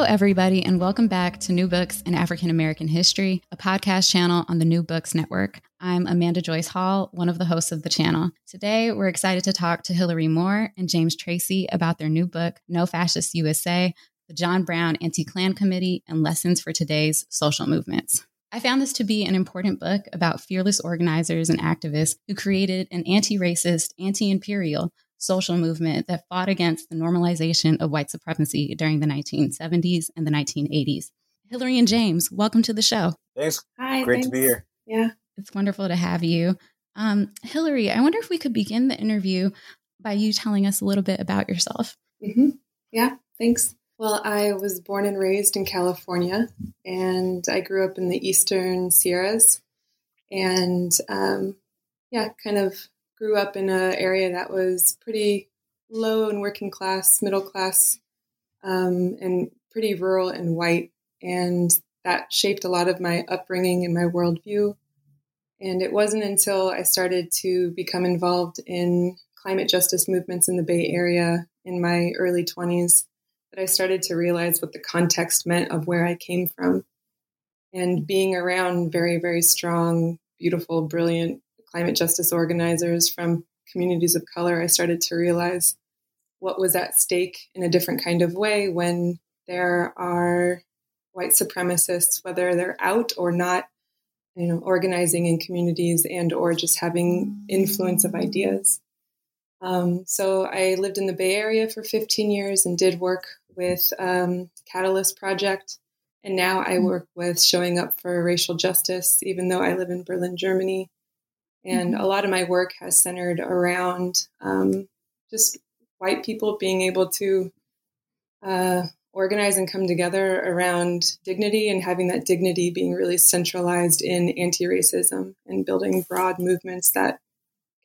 Hello, everybody, and welcome back to New Books in African American History, a podcast channel on the New Books Network. I'm Amanda Joyce Hall, one of the hosts of the channel. Today, we're excited to talk to Hilary Moore and James Tracy about their new book, No Fascist USA The John Brown Anti Klan Committee and Lessons for Today's Social Movements. I found this to be an important book about fearless organizers and activists who created an anti racist, anti imperial, social movement that fought against the normalization of white supremacy during the 1970s and the 1980s. Hilary and James, welcome to the show. Thanks. Hi. Great thanks. to be here. Yeah. It's wonderful to have you. Um, Hilary, I wonder if we could begin the interview by you telling us a little bit about yourself. hmm Yeah. Thanks. Well, I was born and raised in California, and I grew up in the Eastern Sierras, and um, yeah, kind of grew up in an area that was pretty low and working class, middle class, um, and pretty rural and white, and that shaped a lot of my upbringing and my worldview. And it wasn't until I started to become involved in climate justice movements in the Bay Area in my early 20s that I started to realize what the context meant of where I came from. And being around very, very strong, beautiful, brilliant climate justice organizers from communities of color, I started to realize what was at stake in a different kind of way when there are white supremacists, whether they're out or not, you know, organizing in communities and or just having influence of ideas. Um, so I lived in the Bay Area for 15 years and did work with um, Catalyst Project, and now I work with Showing Up for Racial Justice, even though I live in Berlin, Germany. And a lot of my work has centered around um, just white people being able to uh, organize and come together around dignity and having that dignity being really centralized in anti racism and building broad movements that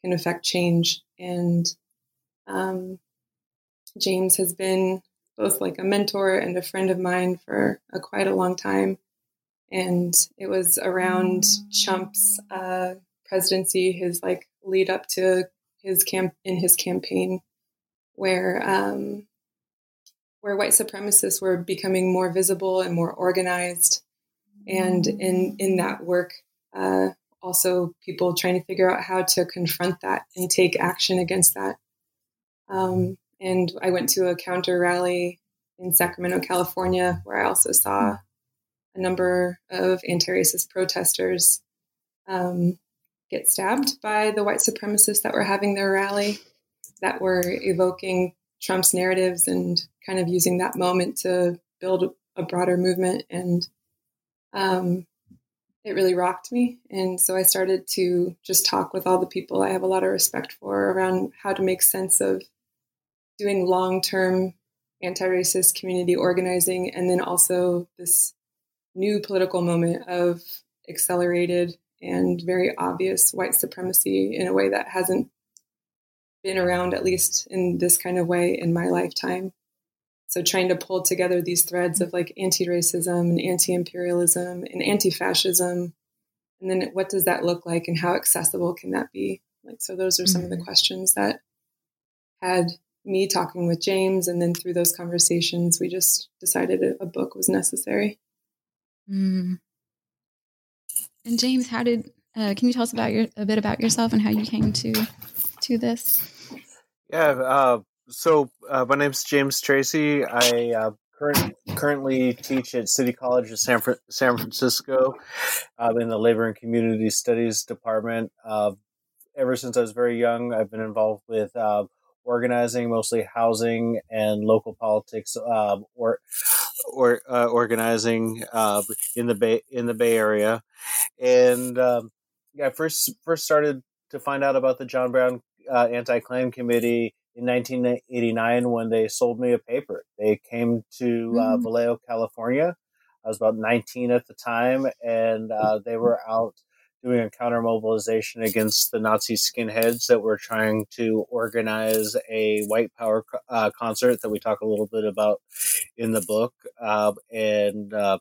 can affect change. And um, James has been both like a mentor and a friend of mine for a, quite a long time. And it was around Chump's uh, presidency, his like lead up to his camp in his campaign, where um, where white supremacists were becoming more visible and more organized, and in in that work, uh, also people trying to figure out how to confront that and take action against that. Um, and I went to a counter rally in Sacramento, California, where I also saw a number of anti-racist protesters um, get stabbed by the white supremacists that were having their rally, that were evoking Trump's narratives and kind of using that moment to build a broader movement. And um, it really rocked me. And so I started to just talk with all the people I have a lot of respect for around how to make sense of doing long term anti racist community organizing and then also this new political moment of accelerated and very obvious white supremacy in a way that hasn't been around, at least in this kind of way, in my lifetime. So, trying to pull together these threads of like anti racism and anti imperialism and anti fascism. And then what does that look like and how accessible can that be? Like, so those are some mm-hmm. of the questions that had me talking with James. And then through those conversations, we just decided a book was necessary. Mm. And James, how did, uh, can you tell us about your, a bit about yourself and how you came to, to this? Yeah. Uh, so uh, my name's James Tracy. I uh, current, currently teach at City College of San, San Francisco um, in the Labor and Community Studies department. Uh, ever since I was very young, I've been involved with uh, organizing, mostly housing and local politics, uh, or or uh, organizing uh, in the Bay in the Bay Area, and um, yeah, first first started to find out about the John Brown uh, Anti Klan Committee in 1989 when they sold me a paper. They came to uh, mm. Vallejo, California. I was about 19 at the time, and uh, they were out doing a counter mobilization against the Nazi skinheads that were trying to organize a white power uh, concert that we talk a little bit about in the book. Uh, and uh,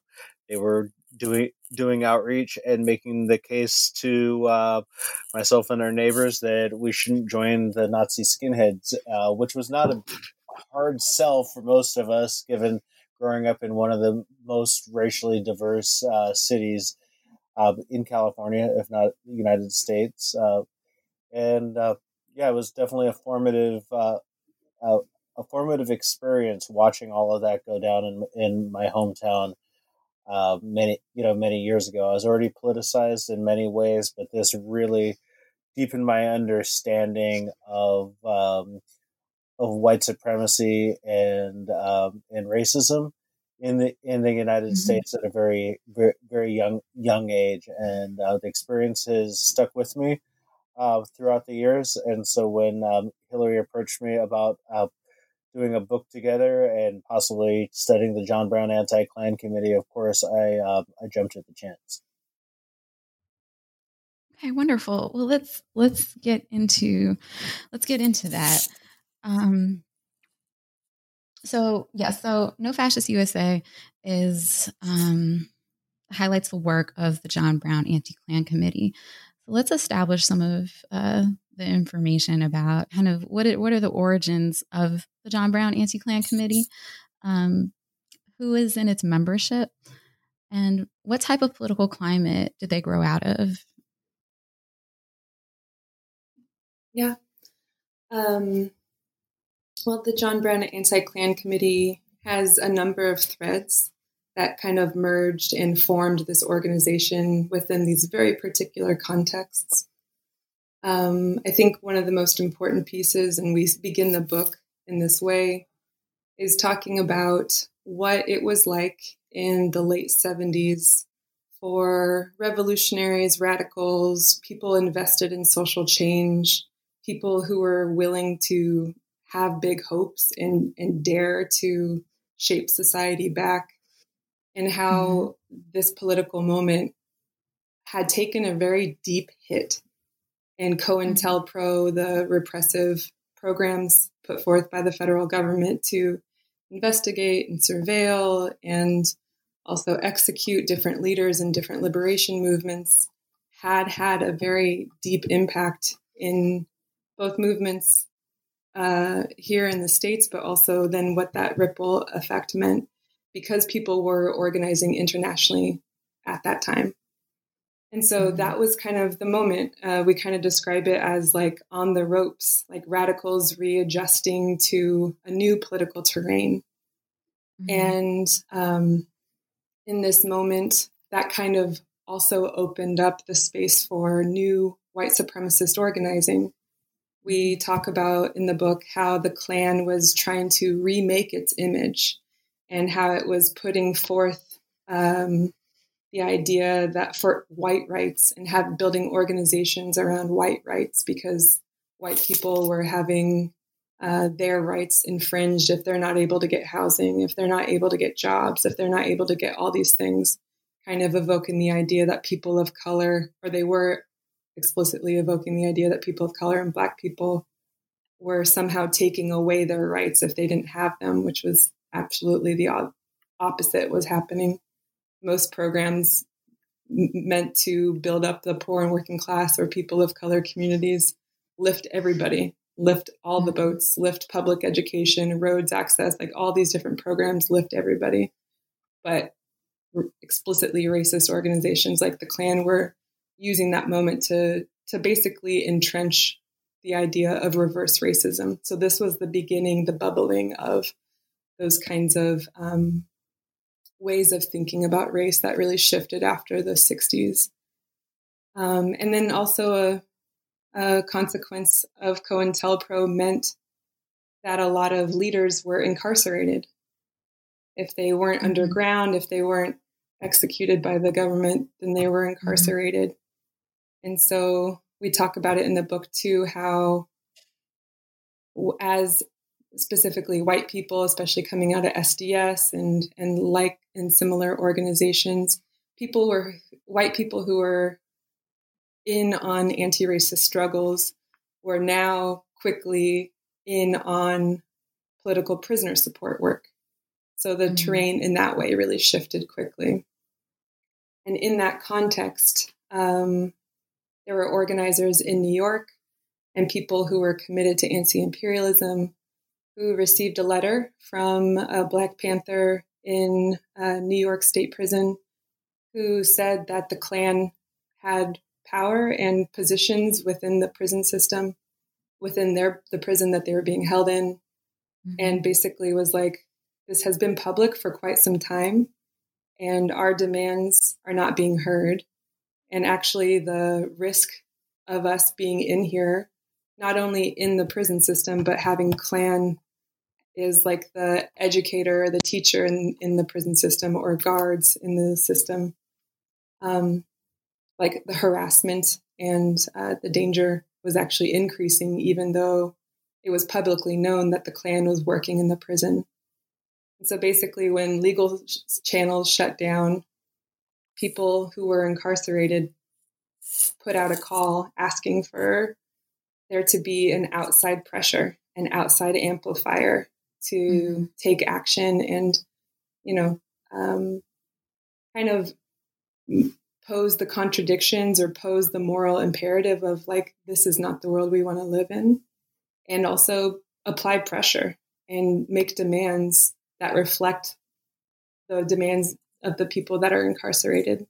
they were doing doing outreach and making the case to uh, myself and our neighbors that we shouldn't join the Nazi skinheads, uh, which was not a hard sell for most of us, given growing up in one of the most racially diverse uh, cities uh, in California, if not the United States. Uh, and uh, yeah, it was definitely a formative, uh, a formative experience watching all of that go down in in my hometown. Uh, many you know many years ago, I was already politicized in many ways, but this really deepened my understanding of um, of white supremacy and um, and racism in the in the United mm-hmm. States at a very, very very young young age, and uh, the experiences stuck with me uh, throughout the years. And so when um, Hilary approached me about uh, doing a book together and possibly studying the John Brown Anti Klan Committee, of course, I um, I jumped at the chance. Okay, wonderful. Well, let's let's get into let's get into that. Um, so yeah, so No Fascist USA is um, highlights the work of the John Brown Anti-Klan Committee. So let's establish some of uh, the information about kind of what it, what are the origins of the John Brown Anti-Klan Committee, um, who is in its membership, and what type of political climate did they grow out of? Yeah. Um, well, the John Brown Anti Klan Committee has a number of threads that kind of merged and formed this organization within these very particular contexts. Um, I think one of the most important pieces, and we begin the book in this way, is talking about what it was like in the late 70s for revolutionaries, radicals, people invested in social change, people who were willing to have big hopes and, and dare to shape society back, and how mm-hmm. this political moment had taken a very deep hit. And COINTELPRO, mm-hmm. the repressive programs put forth by the federal government to investigate and surveil and also execute different leaders in different liberation movements, had had a very deep impact in both movements uh, here in the States, but also then what that ripple effect meant because people were organizing internationally at that time. And so mm-hmm. that was kind of the moment. Uh, we kind of describe it as like on the ropes, like radicals readjusting to a new political terrain. Mm-hmm. And um, in this moment, that kind of also opened up the space for new white supremacist organizing we talk about in the book how the Klan was trying to remake its image and how it was putting forth um, the idea that for white rights and have building organizations around white rights because white people were having uh, their rights infringed if they're not able to get housing, if they're not able to get jobs, if they're not able to get all these things, kind of evoking the idea that people of color, or they were explicitly evoking the idea that people of color and Black people were somehow taking away their rights if they didn't have them, which was absolutely the opposite was happening. Most programs meant to build up the poor and working class or people of color communities lift everybody, lift all the mm-hmm. boats, lift public education, roads access, like all these different programs lift everybody. But explicitly racist organizations like the Klan were using that moment to to basically entrench the idea of reverse racism. So this was the beginning, the bubbling of those kinds of um, ways of thinking about race that really shifted after the 60s. Um, and then also a, a consequence of COINTELPRO meant that a lot of leaders were incarcerated. If they weren't mm-hmm. underground, if they weren't executed by the government, then they were mm-hmm. incarcerated. And so we talk about it in the book too how as specifically white people, especially coming out of SDS and and like in similar organizations, people were white people who were in on anti-racist struggles were now quickly in on political prisoner support work. So the mm-hmm. terrain in that way really shifted quickly. And in that context, um, there were organizers in New York and people who were committed to anti imperialism who received a letter from a Black Panther in a New York State Prison who said that the Klan had power and positions within the prison system, within their the prison that they were being held in, mm-hmm. and basically was like, "This has been public for quite some time, and our demands are not being heard, and actually the risk of us being in here." Not only in the prison system, but having Klan is like the educator or the teacher in, in the prison system or guards in the system. Um, like the harassment and uh, the danger was actually increasing, even though it was publicly known that the Klan was working in the prison. And so basically, when legal sh- channels shut down, people who were incarcerated put out a call asking for there to be an outside pressure, an outside amplifier to mm-hmm. take action and, you know, um, kind of pose the contradictions or pose the moral imperative of like, this is not the world we want to live in. And also apply pressure and make demands that reflect the demands of the people that are incarcerated.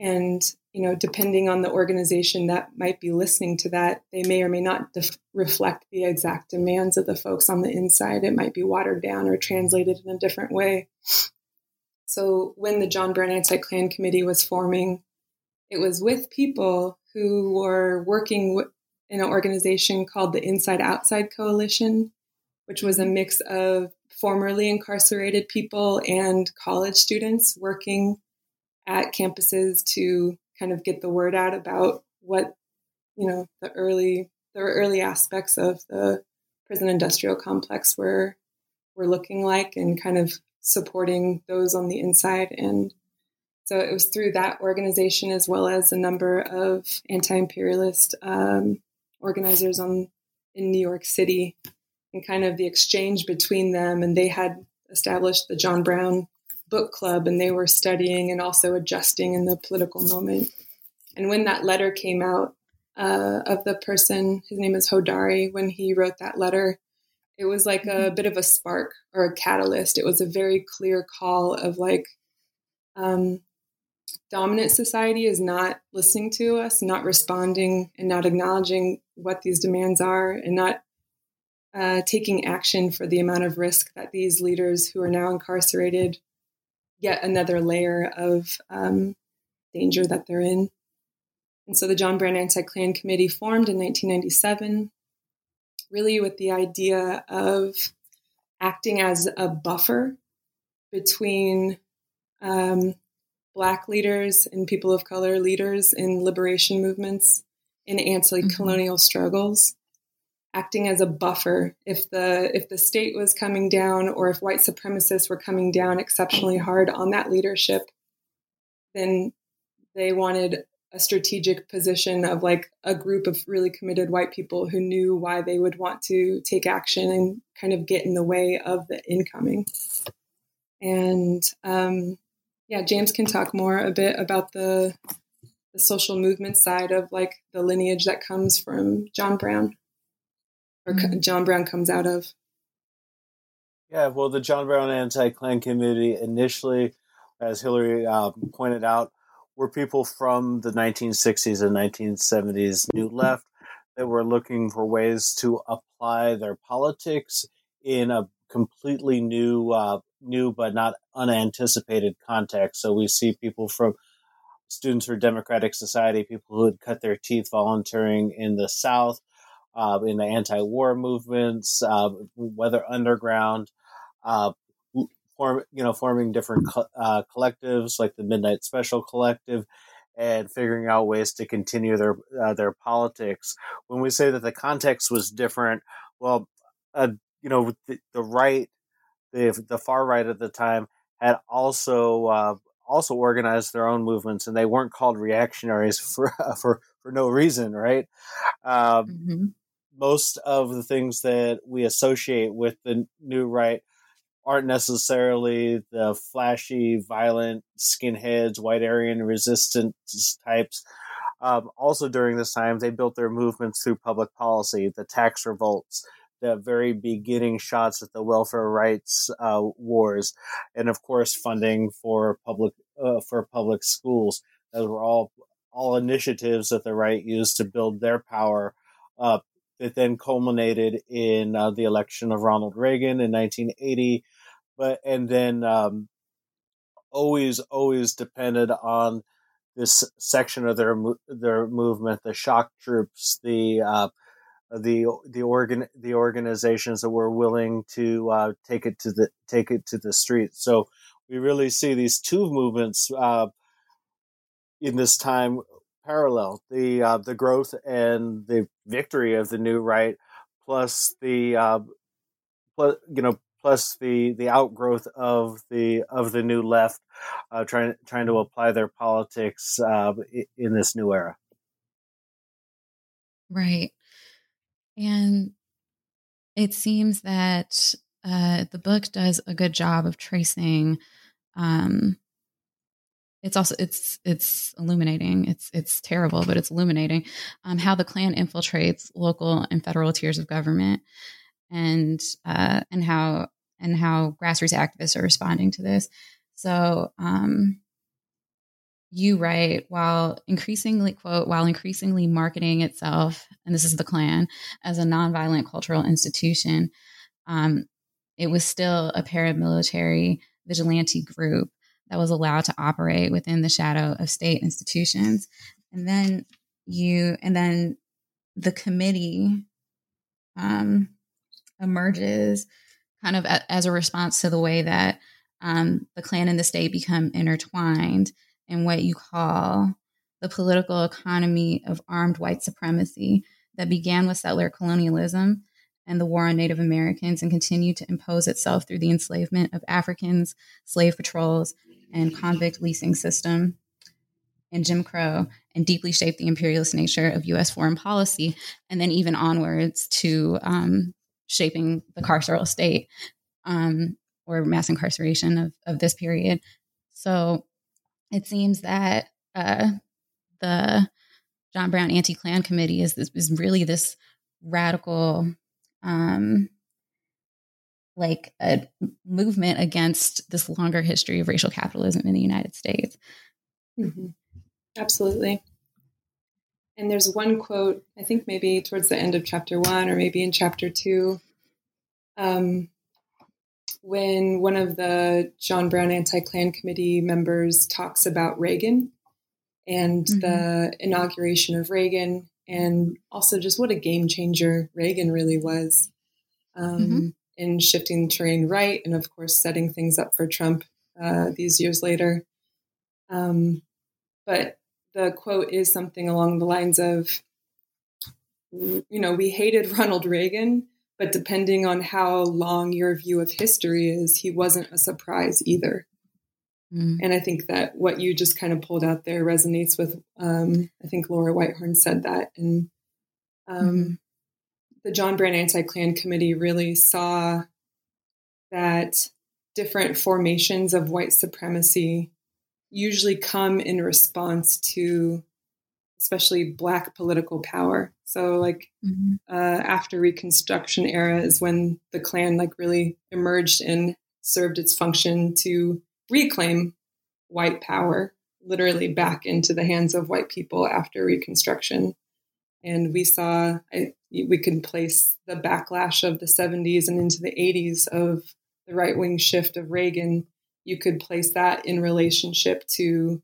And you know, depending on the organization that might be listening to that, they may or may not def- reflect the exact demands of the folks on the inside. It might be watered down or translated in a different way. So when the John Brown Anti Klan Committee was forming, it was with people who were working w- in an organization called the Inside Outside Coalition, which was a mix of formerly incarcerated people and college students working at campuses to kind of get the word out about what you know the early the early aspects of the prison industrial complex were were looking like and kind of supporting those on the inside. And so it was through that organization as well as a number of anti-imperialist um, organizers on in New York City and kind of the exchange between them and they had established the John Brown book club and they were studying and also adjusting in the political moment. And when that letter came out uh, of the person, his name is Hodari, when he wrote that letter, it was like a mm-hmm. bit of a spark or a catalyst. It was a very clear call of like, um, dominant society is not listening to us, not responding, and not acknowledging what these demands are, and not uh, taking action for the amount of risk that these leaders who are now incarcerated yet another layer of um, danger that they're in. And so the John Brown Anti Klan Committee formed in 1997, really with the idea of acting as a buffer between um, Black leaders and people of color leaders in liberation movements in anti-colonial mm-hmm. struggles acting as a buffer. If the if the state was coming down or if white supremacists were coming down exceptionally hard on that leadership then they wanted a strategic position of like a group of really committed white people who knew why they would want to take action and kind of get in the way of the incoming. And um, yeah james can talk more a bit about the the social movement side of like the lineage that comes from john brown or mm-hmm. John Brown comes out of. Yeah, well, the John Brown Anti Klan Committee initially, as Hilary uh, pointed out, were people from the 1960s and 1970s New Left that were looking for ways to apply their politics in a completely new, uh, new but not unanticipated context. So we see people from Students for Democratic Society, people who had cut their teeth volunteering in the South, uh, in the anti-war movements, uh, Weather Underground, uh, form you know forming different co- uh, collectives like the Midnight Special Collective, and figuring out ways to continue their uh, their politics. When we say that the context was different, well, uh, you know, the, the, right, the the far right at the time had also also organized their own movements, and they weren't called reactionaries for for for no reason, right? Um, mm-hmm. Most of the things that we associate with the new right aren't necessarily the flashy, violent skinheads, white Aryan resistance types. Um, also, during this time, they built their movements through public policy, the tax revolts, the very beginning shots at the welfare rights uh, wars, and of course, funding for public uh, for public schools. Those were all all initiatives that the right used to build their power up. That then culminated in uh, the election of Ronald Reagan in 1980, but and then um, always always depended on this section of their their movement, the shock troops, the uh, the the organ the organizations that were willing to uh, take it to the take it to the streets. So we really see these two movements uh, in this time parallel: the uh, the growth and the victory of the new right, plus the uh, plus you know plus the the outgrowth of the of the new left, uh, trying trying to apply their politics uh, in this new era. Right, and it seems that uh, the book does a good job of tracing. Um, it's also it's it's illuminating. It's it's terrible, but it's illuminating um, how the Klan infiltrates local and federal tiers of government, and uh, and how and how grassroots activists are responding to this. So, um, you write while increasingly quote while increasingly marketing itself, and this is the Klan as a nonviolent cultural institution. Um, it was still a paramilitary vigilante group that was allowed to operate within the shadow of state institutions. And then you, and then the committee um, emerges kind of a, as a response to the way that um, the Klan and the state become intertwined in what you call the political economy of armed white supremacy that began with settler colonialism and the war on Native Americans and continued to impose itself through the enslavement of Africans, slave patrols, and convict leasing system and Jim Crow and deeply shaped the imperialist nature of US foreign policy, and then even onwards to um, shaping the carceral state um, or mass incarceration of, of this period. So it seems that uh, the John Brown Anti Klan Committee is, is really this radical, um, like a movement against this longer history of racial capitalism in the United States. Mm-hmm. Absolutely. And there's one quote, I think maybe towards the end of chapter one or maybe in chapter two, um, when one of the John Brown Anti Klan Committee members talks about Reagan and mm-hmm. the inauguration of Reagan, and also just what a game changer Reagan really was um, mm-hmm. In shifting terrain right, and of course, setting things up for Trump uh, these years later. Um, but the quote is something along the lines of, you know, we hated Ronald Reagan, but depending on how long your view of history is, he wasn't a surprise either. Mm. And I think that what you just kind of pulled out there resonates with, um, I think Laura Whitehorn said that. And um, mm. The John Brown Anti Klan Committee really saw that different formations of white supremacy usually come in response to especially black political power so like mm-hmm. uh, after reconstruction era is when the klan like really emerged and served its function to reclaim white power literally back into the hands of white people after reconstruction and we saw I, we can place the backlash of the 70s and into the 80s of the right wing shift of reagan you could place that in relationship to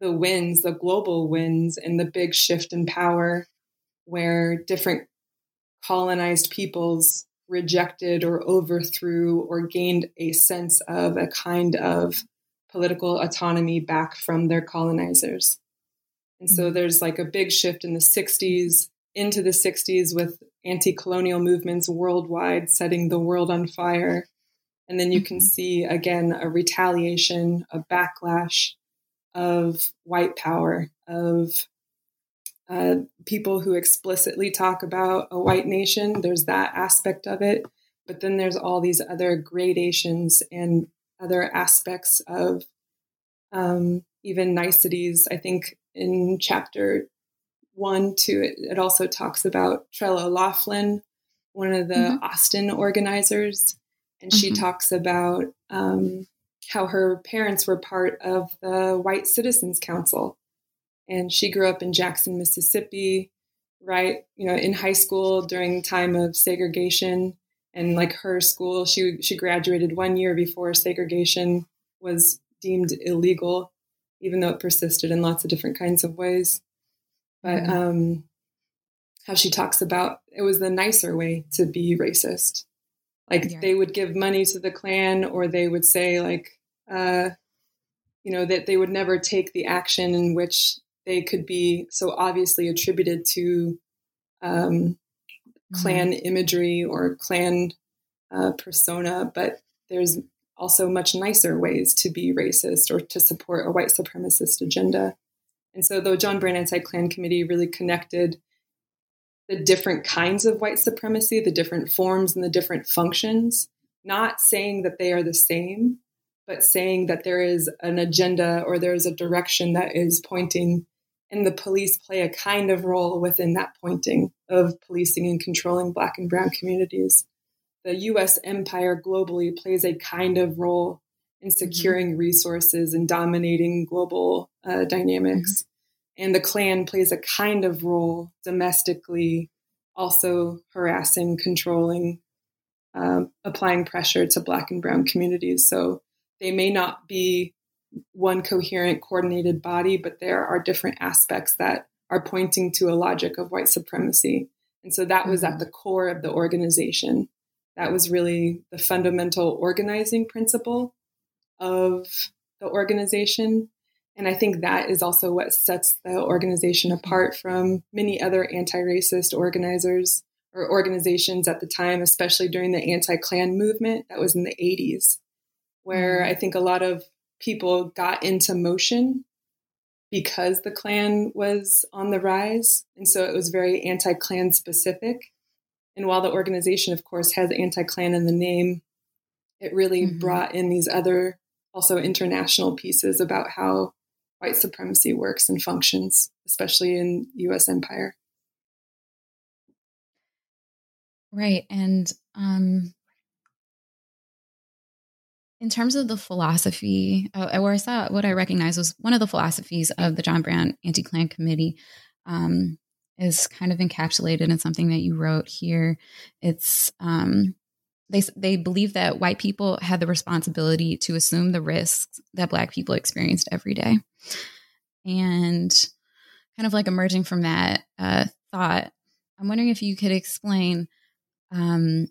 the wins, the global wins, and the big shift in power where different colonized peoples rejected or overthrew or gained a sense of a kind of political autonomy back from their colonizers. And so mm-hmm. there's like a big shift in the 60s into the 60s with anti colonial movements worldwide setting the world on fire. And then you can mm-hmm. see again a retaliation, a backlash of white power, of uh, people who explicitly talk about a white nation. There's that aspect of it. But then there's all these other gradations and other aspects of um, even niceties. I think in chapter one, two, it, it also talks about Trella Laughlin, one of the mm-hmm. Austin organizers. And she mm-hmm. talks about um, how her parents were part of the White Citizens Council. And she grew up in Jackson, Mississippi, right? You know, in high school during time of segregation. And like her school, she she graduated one year before segregation was deemed illegal, even though it persisted in lots of different kinds of ways. But mm-hmm. um, how she talks about it was the nicer way to be racist. Like yeah. they would give money to the Klan, or they would say like, uh, you know, that they would never take the action in which they could be so obviously attributed to um, Klan mm-hmm. imagery or Klan uh, persona, but there's also much nicer ways to be racist or to support a white supremacist agenda. And so, the John Brown Anti Klan Committee really connected the different kinds of white supremacy, the different forms and the different functions, not saying that they are the same, but saying that there is an agenda or there is a direction that is pointing, and the police play a kind of role within that pointing of policing and controlling Black and Brown communities. The US empire globally plays a kind of role in mm-hmm. securing mm-hmm. resources and dominating global uh, dynamics. Mm-hmm. And the Klan plays a kind of role domestically, also harassing, controlling, um, applying pressure to Black and Brown communities. So they may not be one coherent, coordinated body, but there are different aspects that are pointing to a logic of white supremacy. And so that was at mm-hmm. the core of the organization. That was really the fundamental organizing principle of the organization. And I think that is also what sets the organization apart from many other anti racist organizers or organizations at the time, especially during the anti Klan movement that was in the 80s, where mm-hmm. I think a lot of people got into motion because the Klan was on the rise. And so it was very anti Klan specific. And while the organization, of course, has anti Klan in the name, it really mm-hmm. brought in these other also international pieces about how white supremacy works and functions, especially in US empire. Right. And um, in terms of the philosophy, uh, where I saw what I recognized was one of the philosophies of the John Brown Anti Klan Committee um, is kind of encapsulated in something that you wrote here. It's um, they they believe that white people had the responsibility to assume the risks that black people experienced every day. And kind of like emerging from that uh, thought i'm wondering if you could explain um,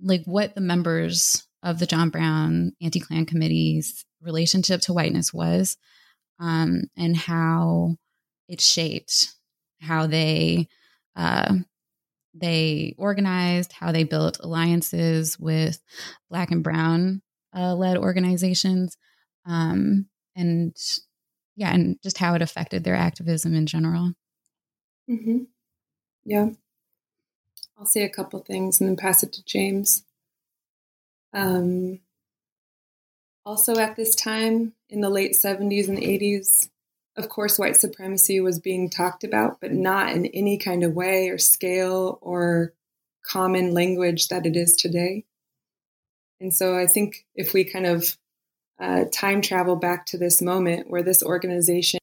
like what the members of the john brown anti-klan committee's relationship to whiteness was um, and how it shaped how they uh, they organized, how they built alliances with Black and Brown uh, led organizations, um, and yeah, and just how it affected their activism in general. Mm-hmm. Yeah, I'll say a couple things and then pass it to James. Um, also, at this time in the late 70s and 80s, of course, white supremacy was being talked about, but not in any kind of way or scale or common language that it is today. And so I think if we kind of uh, time travel back to this moment where this organization,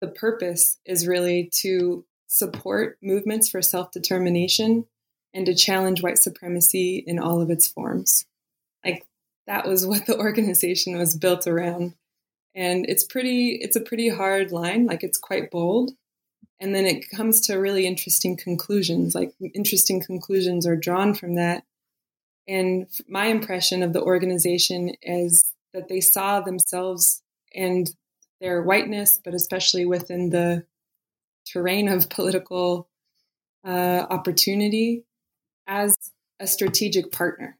the purpose is really to support movements for self determination and to challenge white supremacy in all of its forms. Like that was what the organization was built around and it's pretty it's a pretty hard line like it's quite bold and then it comes to really interesting conclusions like interesting conclusions are drawn from that and my impression of the organization is that they saw themselves and their whiteness but especially within the terrain of political uh, opportunity as a strategic partner.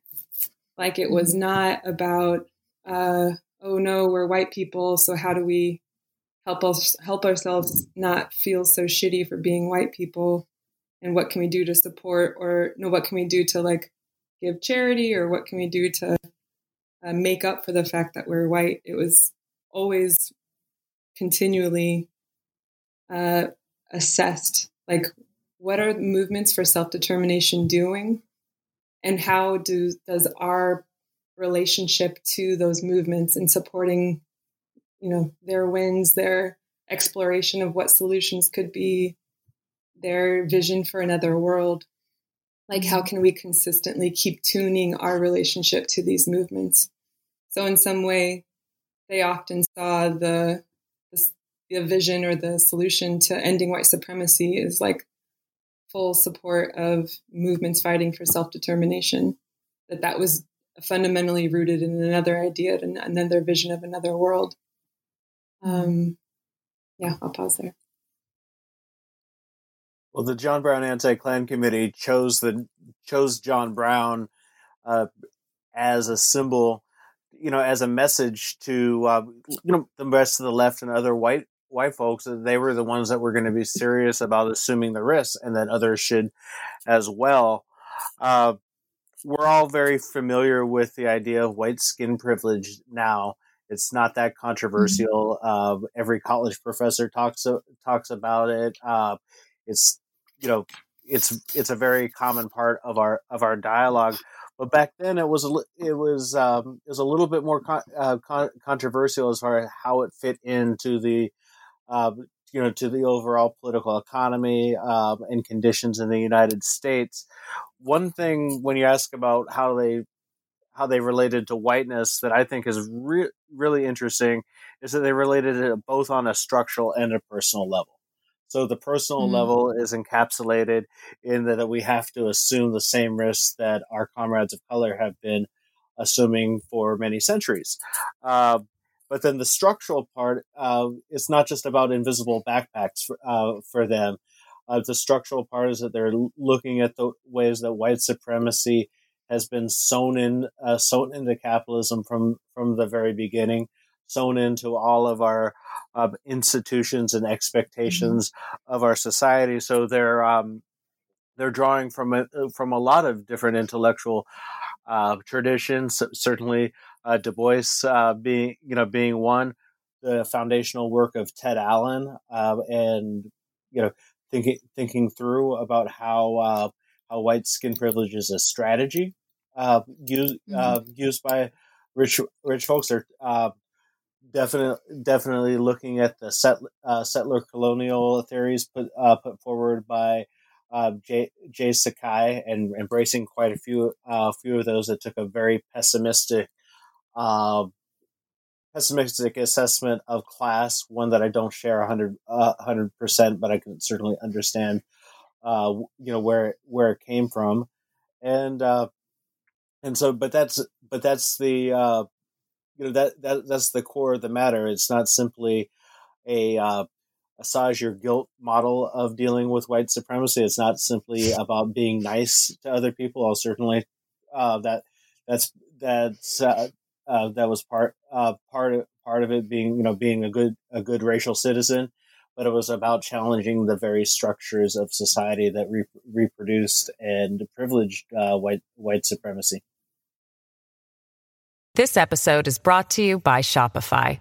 Like it was mm-hmm. not about, uh, oh no, we're white people, so how do we help us help ourselves not feel so shitty for being white people? And what can we do to support, or no, what can we do to like give charity, or what can we do to uh, make up for the fact that we're white? It was always continually uh, assessed, like what are movements for self determination doing and how do does our relationship to those movements and supporting you know their wins their exploration of what solutions could be their vision for another world like how can we consistently keep tuning our relationship to these movements so in some way they often saw the the vision or the solution to ending white supremacy is like full support of movements fighting for self determination. That that was fundamentally rooted in another idea and another vision of another world. Um, yeah, I'll pause there. Well, the John Brown Anti-Klan Committee chose the chose John Brown uh, as a symbol, you know, as a message to uh, you know the rest of the left and other white white folks that they were the ones that were going to be serious about assuming the risks and that others should as well uh, we're all very familiar with the idea of white skin privilege now it's not that mm-hmm. controversial uh, every college professor talks talks about it uh, it's you know it's it's a very common part of our of our dialogue but back then it was a, it was um, it was a little bit more con- uh, con- controversial as far as how it fit into the uh, you know, to the overall political economy um, and conditions in the United States. One thing when you ask about how they how they related to whiteness that I think is re- really interesting is that they related it both on a structural and a personal level. So the personal mm-hmm. level is encapsulated in that we have to assume the same risks that our comrades of color have been assuming for many centuries. Uh, but then the structural part uh, is not just about invisible backpacks for, uh, for them. Uh, the structural part is that they're looking at the ways that white supremacy has been sewn in, uh, sewn into capitalism from from the very beginning, sewn into all of our um, institutions and expectations mm-hmm. of our society. So they're um, they're drawing from a, from a lot of different intellectual uh, traditions. Certainly, uh, Du Bois uh, being you know being one, the foundational work of Ted Allen, uh, and you know thinking thinking through about how uh, how white skin privilege is a strategy uh, used mm-hmm. used by rich rich folks are definitely definitely looking at the settler, settler colonial theories put put forward by uh, Jay, J. Sakai and embracing quite a few uh, few of those that took a very pessimistic uh, pessimistic assessment of class, one that I don't share 100 uh, percent, but I can certainly understand, uh, you know, where where it came from, and uh, and so, but that's but that's the uh, you know that that that's the core of the matter. It's not simply a uh, assage your guilt model of dealing with white supremacy. It's not simply about being nice to other people. I'll certainly uh, that that's that's uh, uh, that was part uh, part of part of it being you know being a good a good racial citizen, but it was about challenging the very structures of society that re- reproduced and privileged uh, white white supremacy. This episode is brought to you by Shopify.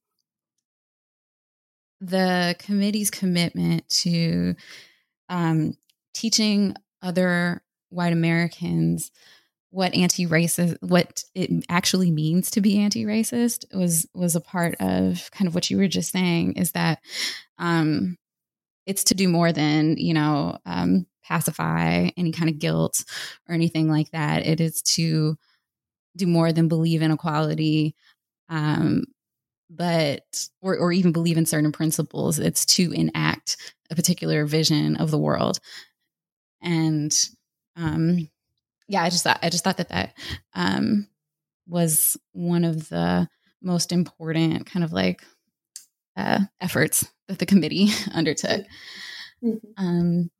the committee's commitment to um, teaching other white Americans what anti-racist what it actually means to be anti-racist was was a part of kind of what you were just saying is that um it's to do more than you know um, pacify any kind of guilt or anything like that. It is to do more than believe in equality, um, but or or even believe in certain principles. It's to enact a particular vision of the world, and um, yeah, I just thought I just thought that that um, was one of the most important kind of like uh, efforts that the committee undertook. Mm-hmm. Um,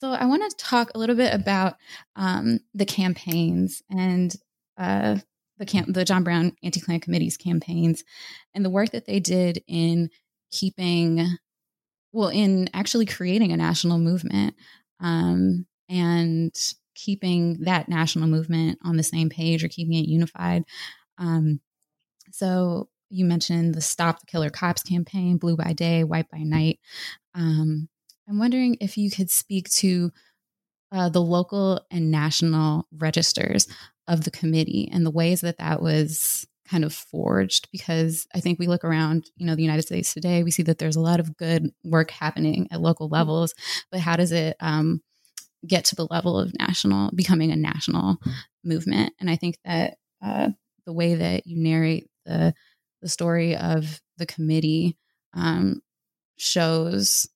so I want to talk a little bit about um, the campaigns and uh, the camp, the John Brown Anti-Klan Committee's campaigns, and the work that they did in keeping, well, in actually creating a national movement um, and keeping that national movement on the same page or keeping it unified. Um, so you mentioned the Stop the Killer Cops campaign, Blue by Day, White by Night. Um, I'm wondering if you could speak to uh, the local and national registers of the committee and the ways that that was kind of forged because I think we look around, you know, the United States today, we see that there's a lot of good work happening at local mm-hmm. levels, but how does it um, get to the level of national, becoming a national movement? And I think that uh, the way that you narrate the the story of the committee um, shows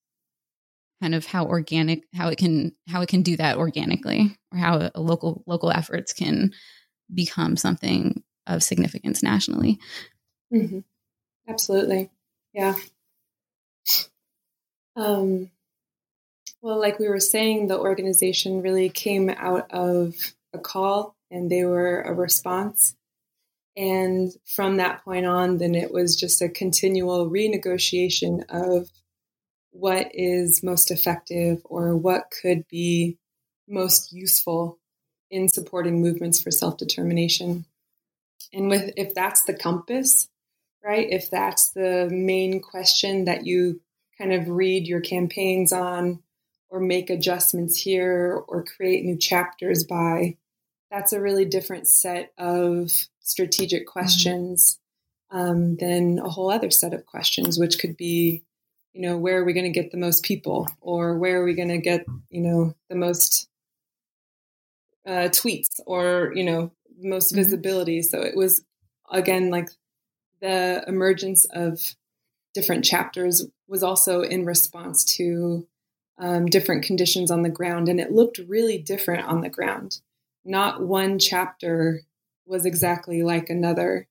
kind of how organic how it can how it can do that organically or how local local efforts can become something of significance nationally. Mm-hmm. absolutely. Yeah. Um, well like we were saying the organization really came out of a call and they were a response. And from that point on, then it was just a continual renegotiation of what is most effective or what could be most useful in supporting movements for self determination. And with if that's the compass, right? If that's the main question that you kind of read your campaigns on or make adjustments here or create new chapters by, that's a really different set of strategic mm-hmm. questions mm-hmm. um, than a whole other set of questions, which could be, you know, where are we going to get the most people, or where are we going to get, you know, the most uh, tweets, or you know, most mm-hmm. visibility. So it was again like the emergence of different chapters was also in response to um, different conditions on the ground, and it looked really different on the ground. Not one chapter was exactly like another.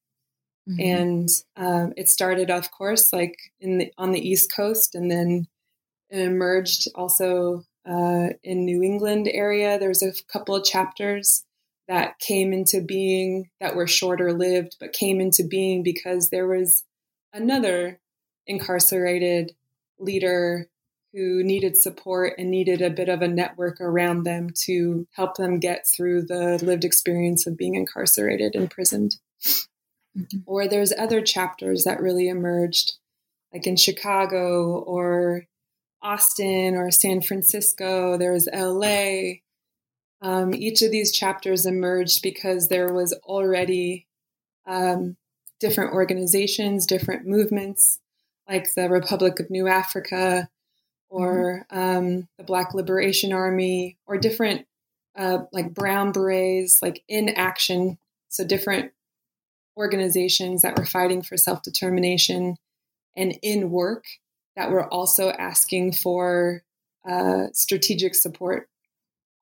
Mm-hmm. And um, it started, of course, like in the, on the East Coast, and then it emerged also uh, in New England area. There was a couple of chapters that came into being that were shorter lived, but came into being because there was another incarcerated leader who needed support and needed a bit of a network around them to help them get through the lived experience of being incarcerated, imprisoned. Mm-hmm. Or there's other chapters that really emerged, like in Chicago or Austin or San Francisco. There was LA. Um, each of these chapters emerged because there was already um, different organizations, different movements, like the Republic of New Africa, or mm-hmm. um, the Black Liberation Army or different uh, like brown berets, like in action. So different organizations that were fighting for self determination and in work that were also asking for uh, strategic support,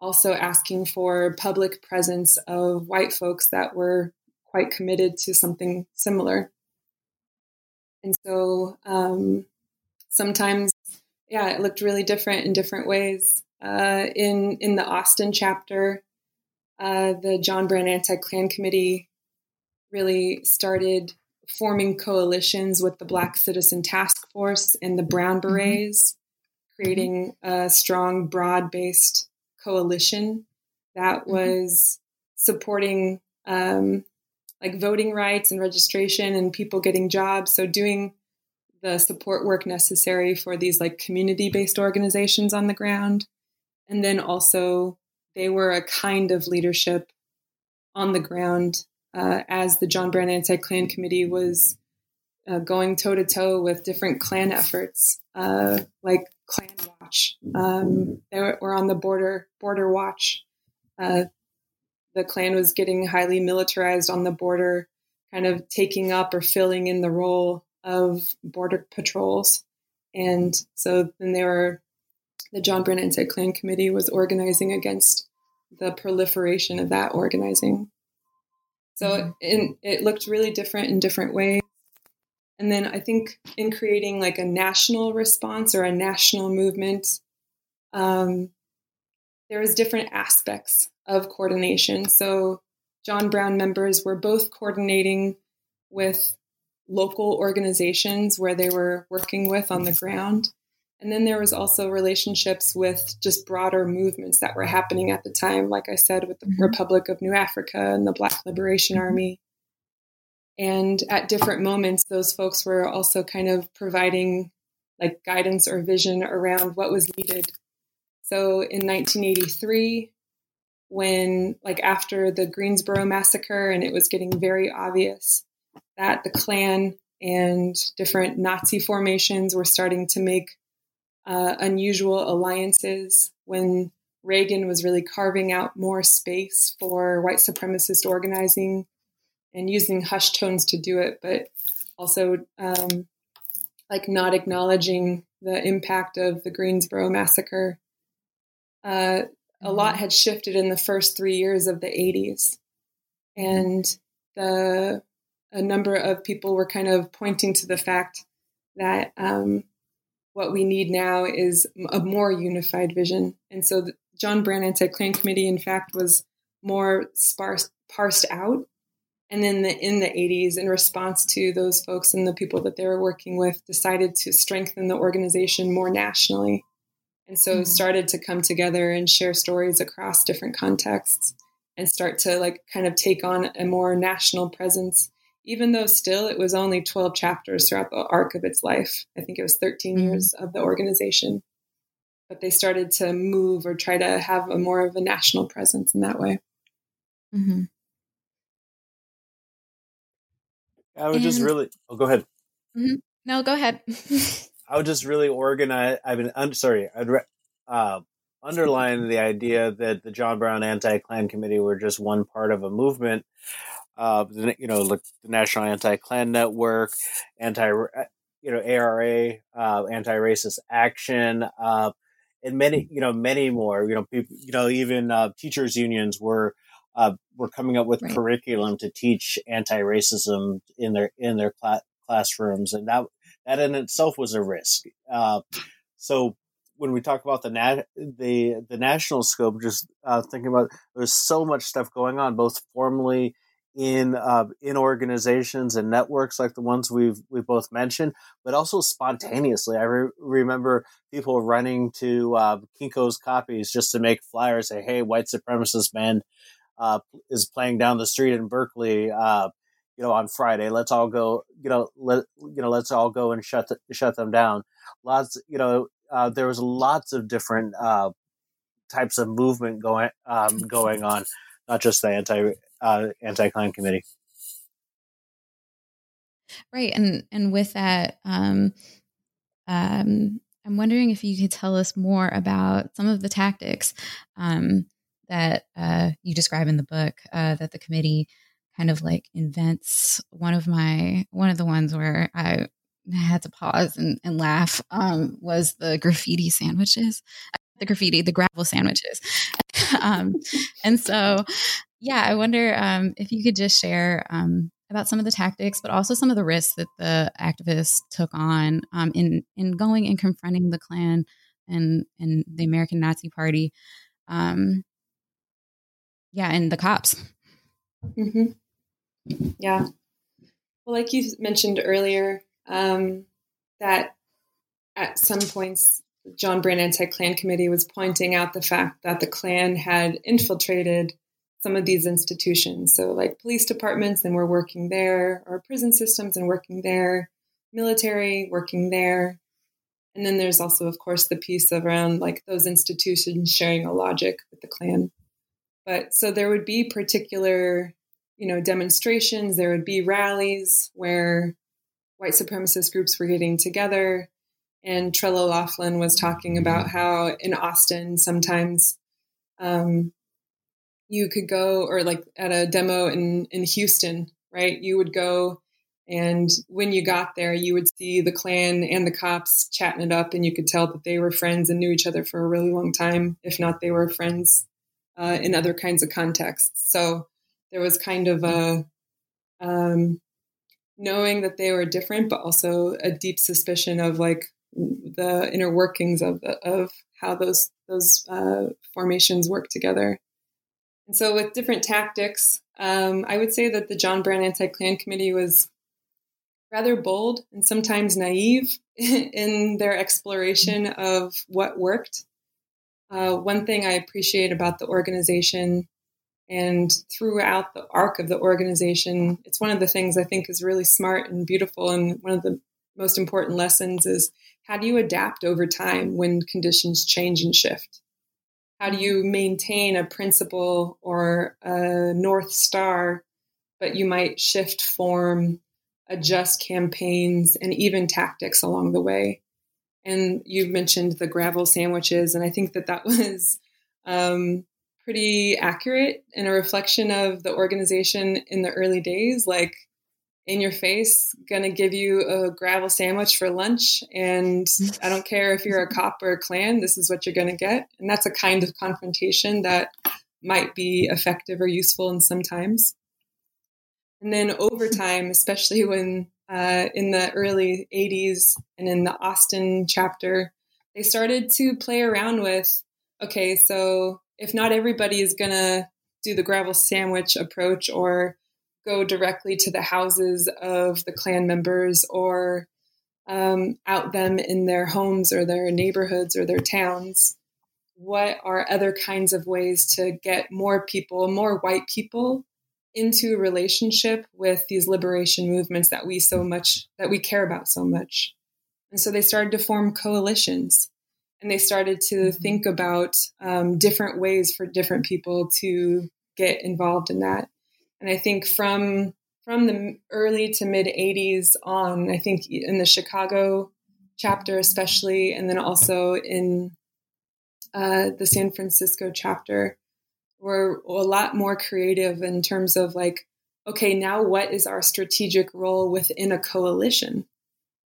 also asking for public presence of white folks that were quite committed to something similar. And so um, sometimes yeah, it looked really different in different ways. Uh, in in the Austin chapter, uh, the John Brown Anti Klan Committee really started forming coalitions with the Black Citizen Task Force and the Brown mm-hmm. Berets, mm-hmm. creating a strong, broad based coalition that mm-hmm. was supporting um, like voting rights and registration and people getting jobs. So doing the support work necessary for these like community based organizations on the ground. And then also, they were a kind of leadership on the ground uh, as the John Brown Anti Klan Committee was uh, going toe to toe with different Klan efforts, uh, like Klan Watch. Um, they were on the border border watch. Uh, the Klan was getting highly militarized on the border, kind of taking up or filling in the role of border patrols. And so then they were, the John Brown Anti Klan Committee was organizing against the proliferation of that organizing. So mm-hmm. it, it looked really different in different ways. And then I think in creating like a national response or a national movement, um, there was different aspects of coordination. So John Brown members were both coordinating with local organizations where they were working with on the ground. And then there was also relationships with just broader movements that were happening at the time, like I said, with the mm-hmm. Republic of New Africa and the Black Liberation mm-hmm. Army. And at different moments, those folks were also kind of providing like guidance or vision around what was needed. So in 1983, when like after the Greensboro massacre and it was getting very obvious that the Klan and different Nazi formations were starting to make uh, unusual alliances when Reagan was really carving out more space for white supremacist organizing and using hushed tones to do it, but also um, like not acknowledging the impact of the Greensboro massacre. Uh, a lot mm-hmm. had shifted in the first three years of the 80s. And the a number of people were kind of pointing to the fact that um, what we need now is a more unified vision. And so the John Brown Anti-Klan Committee, in fact, was more sparse, parsed out. And then the, in the 80s, in response to those folks and the people that they were working with, decided to strengthen the organization more nationally and so mm-hmm. started to come together and share stories across different contexts and start to like kind of take on a more national presence even though still it was only 12 chapters throughout the arc of its life i think it was 13 mm-hmm. years of the organization but they started to move or try to have a more of a national presence in that way mm-hmm. i would and, just really oh go ahead mm-hmm. no go ahead I would just really organize. I mean, I'm sorry. I'd re- uh, underline the idea that the John Brown Anti-Klan Committee were just one part of a movement. Uh, you know, like the National Anti-Klan Network, anti, you know, ARA, uh, Anti-Racist Action, uh, and many, you know, many more. You know, people, you know, even uh, teachers' unions were uh, were coming up with right. curriculum to teach anti-racism in their in their cl- classrooms, and that that in itself was a risk. Uh, so when we talk about the nat- the the national scope, just uh, thinking about there's so much stuff going on, both formally in uh, in organizations and networks like the ones we've we both mentioned, but also spontaneously. I re- remember people running to uh, Kinko's copies just to make flyers. Say, "Hey, white supremacist band uh, is playing down the street in Berkeley. Uh, you know, on Friday. Let's all go. You know, let you know, let's all go and shut shut them down. Lots. You know, uh, there was lots of different uh, types of movement going um, going on, not just the anti uh, anti Klan committee. Right, and and with that, um, um, I'm wondering if you could tell us more about some of the tactics um, that uh, you describe in the book uh, that the committee kind of like invents one of my one of the ones where I had to pause and, and laugh um, was the graffiti sandwiches, the graffiti, the gravel sandwiches. um, and so, yeah, I wonder um, if you could just share um, about some of the tactics, but also some of the risks that the activists took on um, in in going and confronting the Klan and and the American Nazi Party. Um, yeah, and the cops. Mm-hmm. Yeah. Well, like you mentioned earlier, um, that at some points, John Brown Anti-Klan Committee was pointing out the fact that the Klan had infiltrated some of these institutions. So, like police departments, and we're working there, or prison systems, and working there, military, working there. And then there's also, of course, the piece around like those institutions sharing a logic with the Klan. But so there would be particular you know demonstrations there would be rallies where white supremacist groups were getting together. And Trella Laughlin was talking about how in Austin sometimes um, you could go, or like at a demo in in Houston, right? You would go, and when you got there, you would see the Klan and the cops chatting it up, and you could tell that they were friends and knew each other for a really long time. If not, they were friends uh, in other kinds of contexts. So there was kind of a um, knowing that they were different, but also a deep suspicion of like the inner workings of of how those those uh, formations work together. So, with different tactics, um, I would say that the John Brown Anti Klan Committee was rather bold and sometimes naive in their exploration of what worked. Uh, one thing I appreciate about the organization and throughout the arc of the organization, it's one of the things I think is really smart and beautiful. And one of the most important lessons is how do you adapt over time when conditions change and shift? How do you maintain a principle or a North Star, but you might shift form, adjust campaigns, and even tactics along the way? And you mentioned the gravel sandwiches, and I think that that was um, pretty accurate and a reflection of the organization in the early days. Like, in your face, gonna give you a gravel sandwich for lunch. And I don't care if you're a cop or a Klan, this is what you're gonna get. And that's a kind of confrontation that might be effective or useful in sometimes. And then over time, especially when uh, in the early 80s and in the Austin chapter, they started to play around with okay, so if not everybody is gonna do the gravel sandwich approach or go directly to the houses of the Klan members or um, out them in their homes or their neighborhoods or their towns. What are other kinds of ways to get more people, more white people, into relationship with these liberation movements that we so much that we care about so much? And so they started to form coalitions, and they started to mm-hmm. think about um, different ways for different people to get involved in that. And I think from from the early to mid 80s on, I think in the Chicago chapter, especially, and then also in uh, the San Francisco chapter, were a lot more creative in terms of like, okay, now what is our strategic role within a coalition?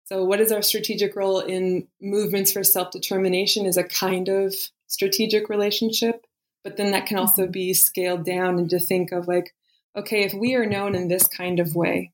So, what is our strategic role in movements for self determination? Is a kind of strategic relationship, but then that can also mm-hmm. be scaled down and to think of like, okay, if we are known in this kind of way,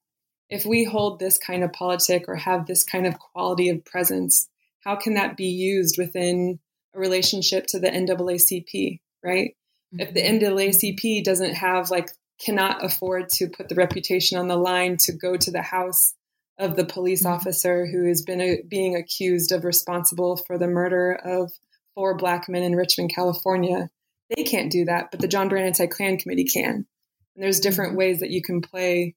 if we hold this kind of politic or have this kind of quality of presence, how can that be used within a relationship to the NAACP, right? Mm-hmm. If the mm-hmm. NAACP doesn't have, like, cannot afford to put the reputation on the line to go to the house of the police mm-hmm. officer who has been a, being accused of responsible for the murder of four black men in Richmond, California. They can't do that, but the John Brown Anti Klan Committee can. And there's different mm-hmm. ways that you can play,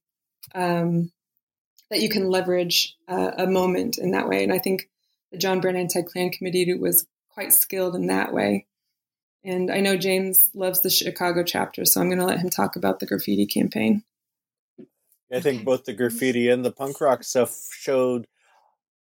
um, that you can leverage uh, a moment in that way. And I think the John Brown Anti Klan Committee was quite skilled in that way. And I know James loves the Chicago chapter, so I'm going to let him talk about the graffiti campaign. I think both the graffiti and the punk rock stuff showed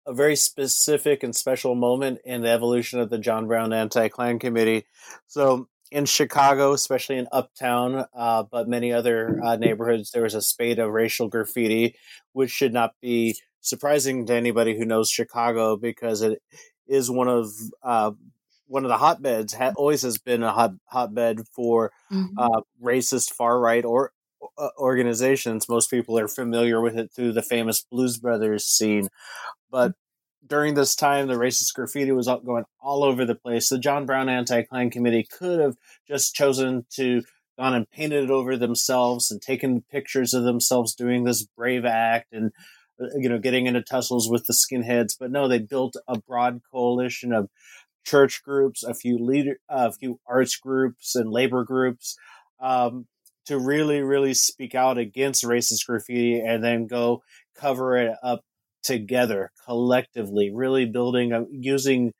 a very specific and special moment in the evolution of the John Brown Anti Klan Committee. So in Chicago, especially in Uptown, uh, but many other uh, neighborhoods, there was a spate of racial graffiti, which should not be surprising to anybody who knows Chicago because it is one of uh, one of the hotbeds. Ha- always has been a hot hotbed for mm-hmm. Uh, racist far right or uh, organizations. Most people are familiar with it through the famous Blues Brothers scene, but during this time, the racist graffiti was going all over the place. The John Brown Anti Klan Committee could have just chosen to gone and painted it over themselves and taken pictures of themselves doing this brave act and uh, you know getting into tussles with the skinheads. But no, they built a broad coalition of church groups, a few leader, uh, a few arts groups, and labor groups. Um, to really, really speak out against racist graffiti and then go cover it up together collectively, really building, a, using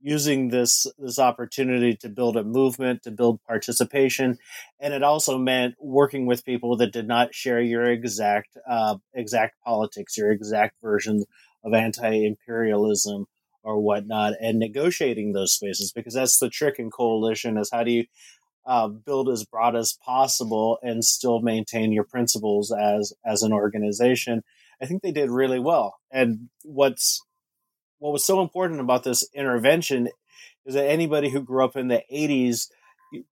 using this this opportunity to build a movement, to build participation, and it also meant working with people that did not share your exact uh, exact politics, your exact version of anti-imperialism or whatnot, and negotiating those spaces because that's the trick in coalition is how do you uh, build as broad as possible and still maintain your principles as as an organization. I think they did really well. And what's what was so important about this intervention is that anybody who grew up in the 80s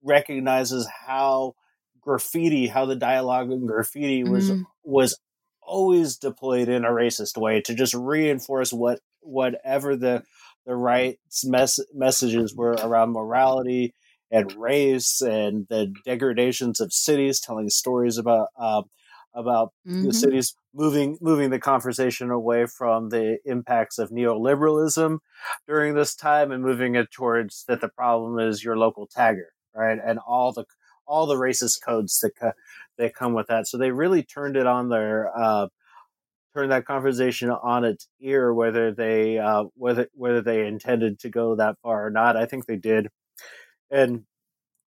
recognizes how graffiti, how the dialogue in graffiti was mm-hmm. was always deployed in a racist way to just reinforce what whatever the the right's mess, messages were around morality and race and the degradations of cities, telling stories about uh, about mm-hmm. the cities moving moving the conversation away from the impacts of neoliberalism during this time and moving it towards that the problem is your local tagger, right, and all the all the racist codes that co- that come with that. So they really turned it on their uh, turned that conversation on its ear, whether they uh, whether whether they intended to go that far or not. I think they did, and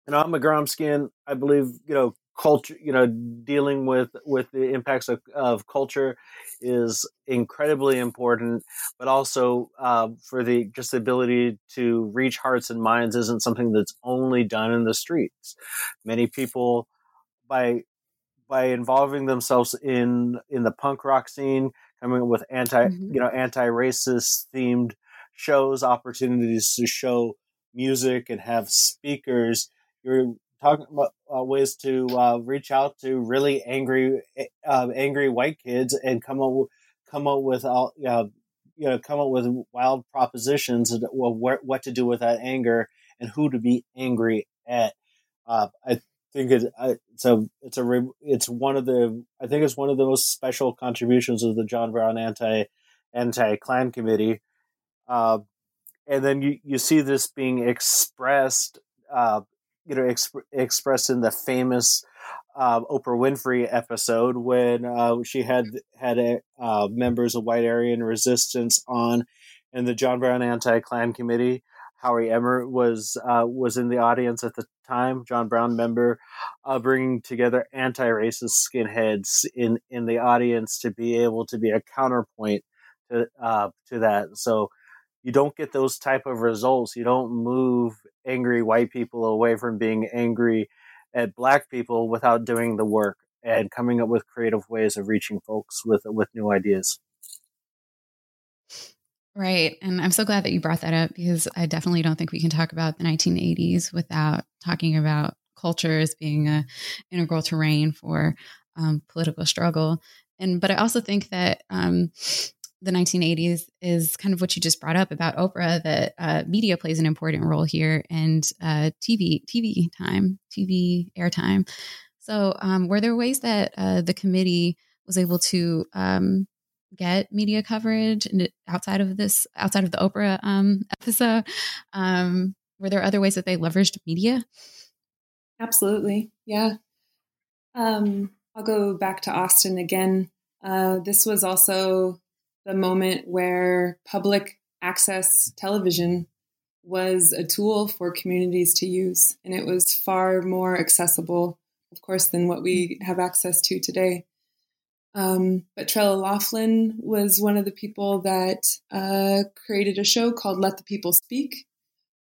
and on McGromskin, I believe you know culture you know dealing with with the impacts of, of culture is incredibly important but also uh, for the just the ability to reach hearts and minds isn't something that's only done in the streets many people by by involving themselves in in the punk rock scene coming up with anti mm-hmm. you know anti-racist themed shows opportunities to show music and have speakers you're talking about uh, ways to uh, reach out to really angry, uh, angry white kids and come up come up with all uh, you know come up with wild propositions of what to do with that anger and who to be angry at. Uh, I think it's it's a it's a it's one of the I think it's one of the most special contributions of the John Brown anti anti Klan committee. Uh, and then you, you see this being expressed uh, you know exp- expressed in the famous uh, Oprah Winfrey episode when uh, she had had a, uh, members of White Aryan Resistance on, and the John Brown Anti Klan Committee. Howie Emmert was uh, was in the audience at the time. John Brown member, uh, bringing together anti-racist skinheads in in the audience to be able to be a counterpoint to uh, to that. So you don't get those type of results. You don't move angry white people away from being angry at black people without doing the work and coming up with creative ways of reaching folks with with new ideas. Right. And I'm so glad that you brought that up because I definitely don't think we can talk about the 1980s without talking about culture as being a integral terrain for um, political struggle. And but I also think that um, the 1980s is kind of what you just brought up about Oprah that uh, media plays an important role here and uh, TV TV time TV airtime. So um, were there ways that uh, the committee was able to um, get media coverage outside of this outside of the Oprah um, episode? Um, were there other ways that they leveraged media? Absolutely, yeah. Um, I'll go back to Austin again. Uh, this was also the moment where public access television was a tool for communities to use. And it was far more accessible, of course, than what we have access to today. Um, but Trella Laughlin was one of the people that uh, created a show called Let the People Speak.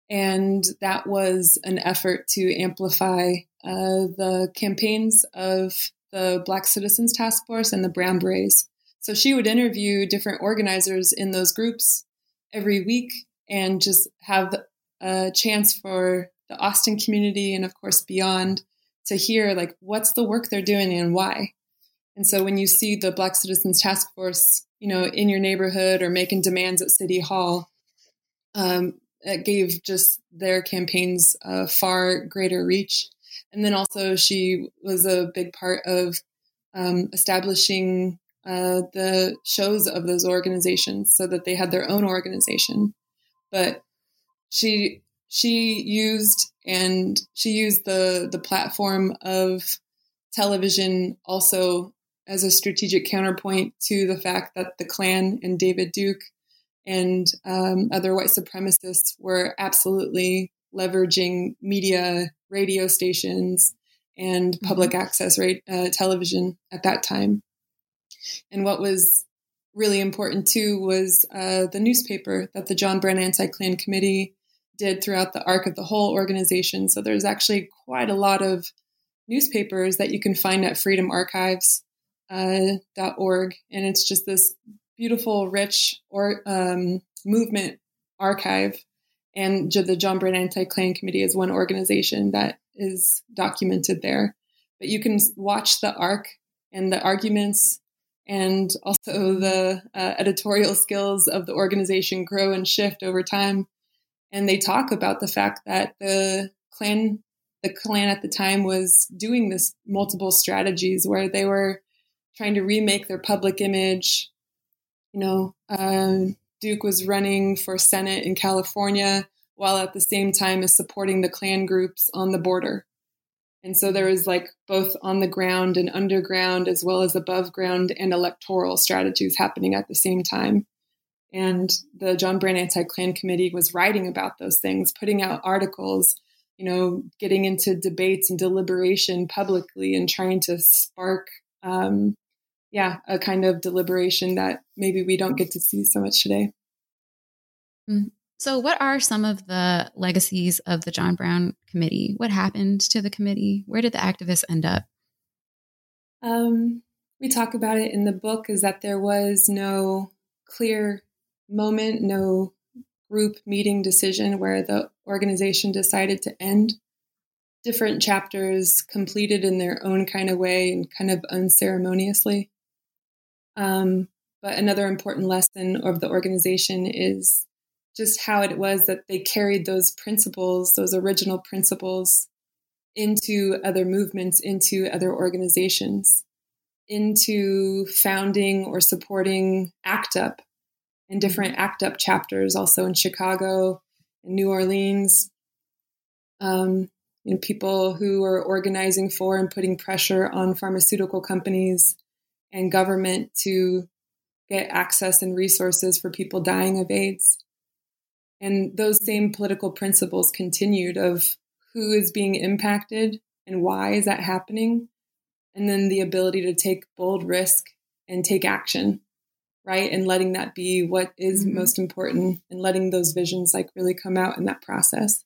And that was an effort to amplify uh, the campaigns of the Black Citizens Task Force and the Brown Berets. So she would interview different organizers in those groups every week and just have a chance for the Austin community and, of course, beyond to hear like what's the work they're doing and why. And so when you see the Black Citizens Task Force, you know, in your neighborhood or making demands at City Hall, um, gave just their campaigns a far greater reach. And then also, she was a big part of um, establishing uh, the shows of those organizations so that they had their own organization. But she she used and she used the the platform of television also as a strategic counterpoint to the fact that the Klan and David Duke and um, other white supremacists were absolutely leveraging media, radio stations, and public mm-hmm. access uh, television at that time. And what was really important too was uh, the newspaper that the John Brown Anti Klan Committee did throughout the arc of the whole organization. So there's actually quite a lot of newspapers that you can find at freedomarchives.org. Uh, and it's just this beautiful, rich or um, movement archive. And the John Brown Anti Klan Committee is one organization that is documented there. But you can watch the arc and the arguments and also the uh, editorial skills of the organization grow and shift over time. And they talk about the fact that the Klan, the Klan at the time was doing this multiple strategies where they were trying to remake their public image. You know, um, Duke was running for Senate in California while at the same time as supporting the Klan groups on the border. And so there was like both on the ground and underground, as well as above ground and electoral strategies happening at the same time. And the John Brown Anti Klan Committee was writing about those things, putting out articles, you know, getting into debates and deliberation publicly and trying to spark, um, yeah, a kind of deliberation that maybe we don't get to see so much today. Mm-hmm. So, what are some of the legacies of the John Brown Committee? What happened to the committee? Where did the activists end up? Um, we talk about it in the book is that there was no clear moment, no group meeting decision where the organization decided to end. Different chapters completed in their own kind of way and kind of unceremoniously. Um, but another important lesson of the organization is just how it was that they carried those principles, those original principles, into other movements, into other organizations, into founding or supporting ACT UP and different ACT UP chapters, also in Chicago, in New Orleans. Um, you know, people who are organizing for and putting pressure on pharmaceutical companies and government to get access and resources for people dying of AIDS. And those same political principles continued of who is being impacted and why is that happening? And then the ability to take bold risk and take action, right? And letting that be what is mm-hmm. most important and letting those visions like really come out in that process.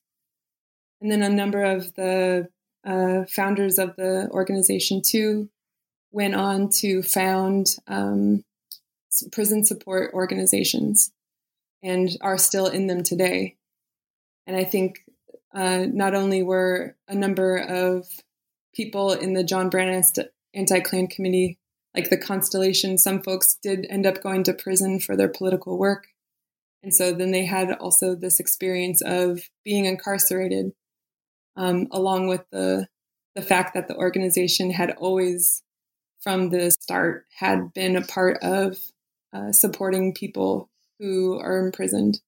And then a number of the uh, founders of the organization too went on to found um, prison support organizations and are still in them today. And I think uh, not only were a number of people in the John Brown anti Klan committee, like the Constellation, some folks did end up going to prison for their political work. And so then they had also this experience of being incarcerated, um, along with the the fact that the organization had always, from the start, had been a part of uh, supporting people who are imprisoned.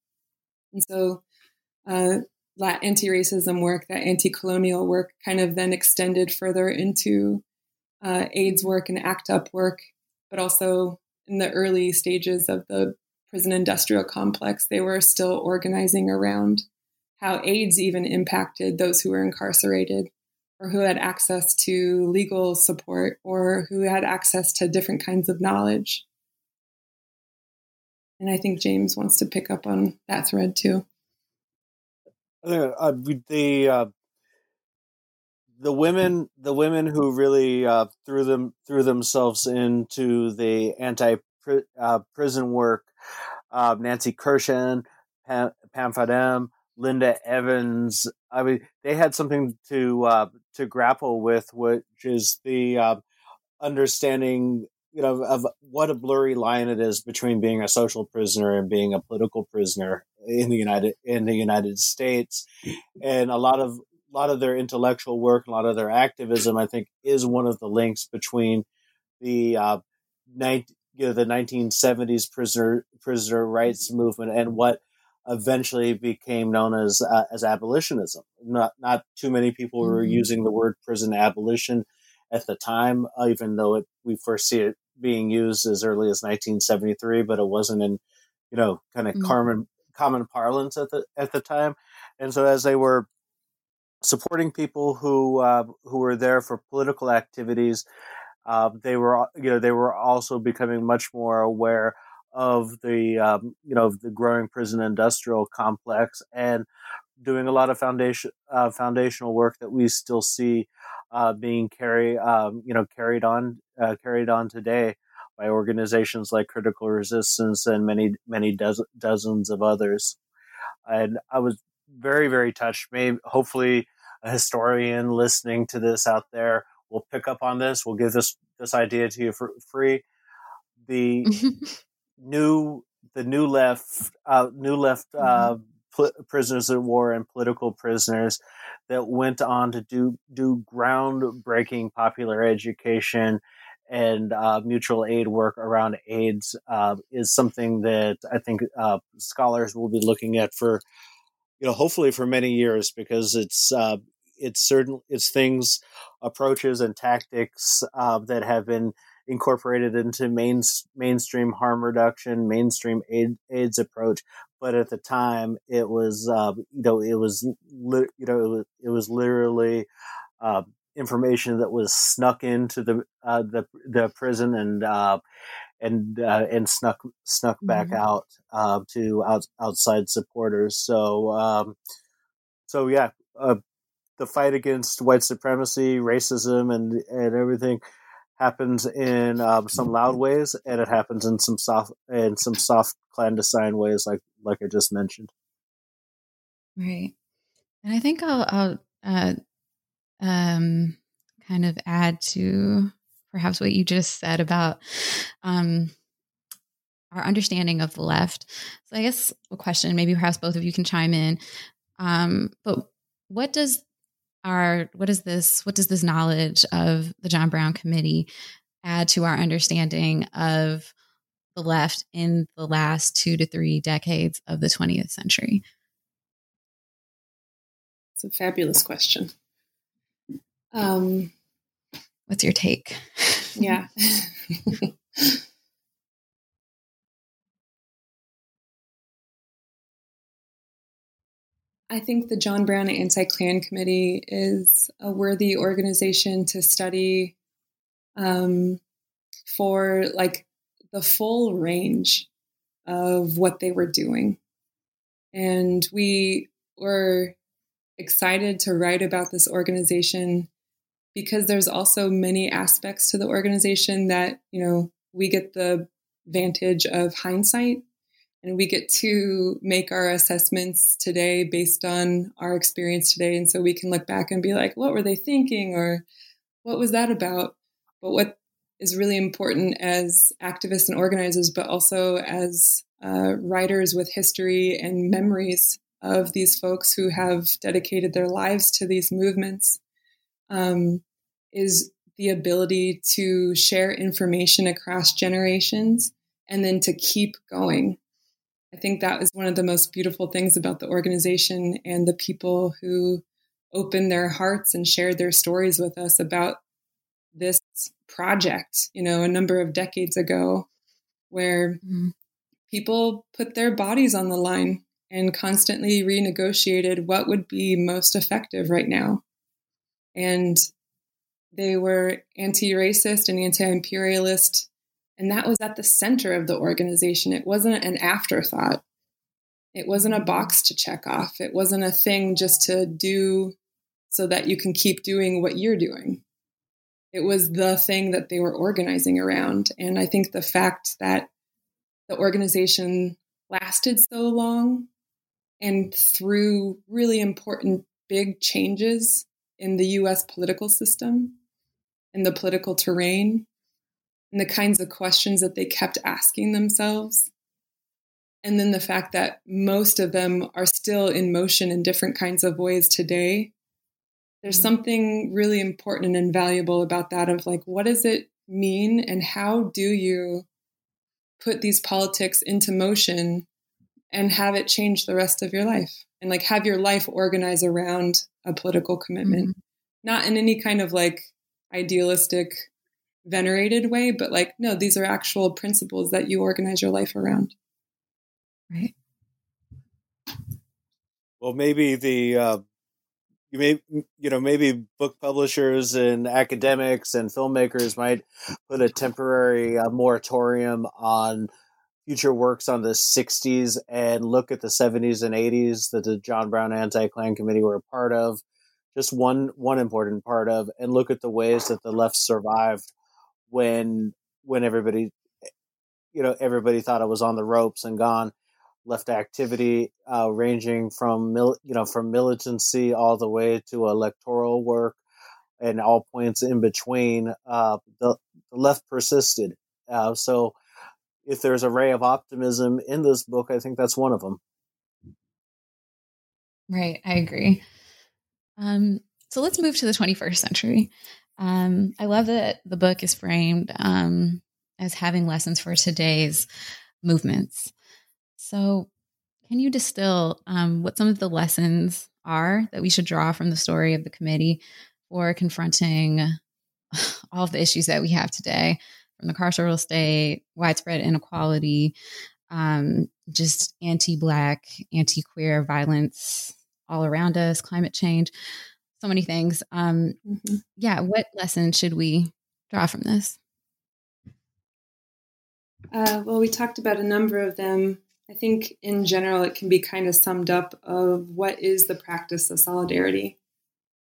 And so uh, that anti racism work, that anti colonial work, kind of then extended further into uh, AIDS work and ACT UP work, but also in the early stages of the prison industrial complex, they were still organizing around how AIDS even impacted those who were incarcerated or who had access to legal support or who had access to different kinds of knowledge. And I think James wants to pick up on that thread too. Uh, the uh, the women the women who really uh, threw them threw themselves into the anti uh, prison work, uh, Nancy Kurshan, Pam, Pam Fadem, Linda Evans. I mean, they had something to uh, to grapple with, which is the understanding you know of what a blurry line it is between being a social prisoner and being a political prisoner in the United in the United States, and a lot of a lot of their intellectual work, a lot of their activism, I think, is one of the links between the uh, 19, you know, the 1970s prisoner prisoner rights movement and what eventually became known as uh, as abolitionism. Not not too many people were mm-hmm. using the word prison abolition at the time, even though it, we first see it being used as early as 1973, but it wasn't in you know, kind of mm-hmm. common common parlance at the at the time. And so as they were supporting people who uh, who were there for political activities, uh, they were you know they were also becoming much more aware of the um, you know the growing prison industrial complex and doing a lot of foundation uh, foundational work that we still see uh, being carried um, you know carried on uh, carried on today by organizations like Critical Resistance and many many dozen, dozens of others. And I was very very touched. Maybe hopefully a historian listening to this out there will pick up on this. We'll give this this idea to you for free. The new the new left uh, new left uh, mm-hmm. pl- prisoners of war and political prisoners that went on to do do groundbreaking popular education and uh, mutual aid work around AIDS uh, is something that I think uh, scholars will be looking at for you know hopefully for many years because it's uh, it's certain it's things approaches and tactics uh, that have been incorporated into main, mainstream harm reduction, mainstream aid, AIDS approach. But at the time, it was uh, you know it was li- you know it was, it was literally uh, information that was snuck into the uh, the the prison and uh, and uh, and snuck snuck back mm-hmm. out uh, to out, outside supporters. So um, so yeah, the fight against white supremacy, racism, and and everything happens in um, some loud ways, and it happens in some soft in some soft clandestine ways, like like I just mentioned. Right, and I think I'll, I'll uh, um, kind of add to perhaps what you just said about um, our understanding of the left. So I guess a question, maybe perhaps both of you can chime in. Um, but what does our what is this what does this knowledge of the John Brown committee add to our understanding of the left in the last 2 to 3 decades of the 20th century? It's a fabulous question. Um, What's your take? Yeah. I think the John Brown Anti Klan Committee is a worthy organization to study um, for like the full range of what they were doing. And we were excited to write about this organization because there's also many aspects to the organization that, you know, we get the vantage of hindsight. And we get to make our assessments today based on our experience today. And so we can look back and be like what were they thinking? Or what was that about? But what is really important as activists and organizers but also as uh, writers with history and memories of these folks who have dedicated their lives to these movements. Um, is the ability to share information across generations and then to keep going I think that was one of the most beautiful things about the organization and the people who opened their hearts and shared their stories with us about this project, you know, a number of decades ago, where mm-hmm. people put their bodies on the line and constantly renegotiated what would be most effective right now. And they were anti racist and anti imperialist and that was at the center of the organization. It wasn't an afterthought. It wasn't a box to check off. It wasn't a thing just to do so that you can keep doing what you're doing. It was the thing that they were organizing around. And I think the fact that the organization lasted so long and through really important big changes in the US political system and the political terrain and the kinds of questions that they kept asking themselves. And then the fact that most of them are still in motion in different kinds of ways today. There's mm-hmm. something really important and invaluable about that of like, what does it mean and how do you put these politics into motion and have it change the rest of your life and like have your life organize around a political commitment, mm-hmm. not in any kind of like idealistic venerated way, but like, no, these are actual principles that you organize your life around. Right. Well, maybe the uh, you may you know maybe book publishers and academics and filmmakers might put a temporary uh, moratorium on future works on the 60s and look at the 70s and 80s that the John Brown Anti-Klan Committee were a part of just one one important part of and look at the ways that the left survived when when everybody you know everybody thought it was on the ropes and gone. Left activity uh, ranging from mil- you know from militancy all the way to electoral work and all points in between uh, the, the, left persisted. Uh, so if there's a ray of optimism in this book i think that's one of them right i agree um, so let's move to the 21st century. Um, i love that the book is framed um, as having lessons for today's movements. So, can you distill um, what some of the lessons are that we should draw from the story of the committee for confronting all of the issues that we have today from the carceral state, widespread inequality, um, just anti Black, anti queer violence all around us, climate change, so many things. Um, mm-hmm. Yeah, what lesson should we draw from this? Uh, well, we talked about a number of them I think in general, it can be kind of summed up of what is the practice of solidarity.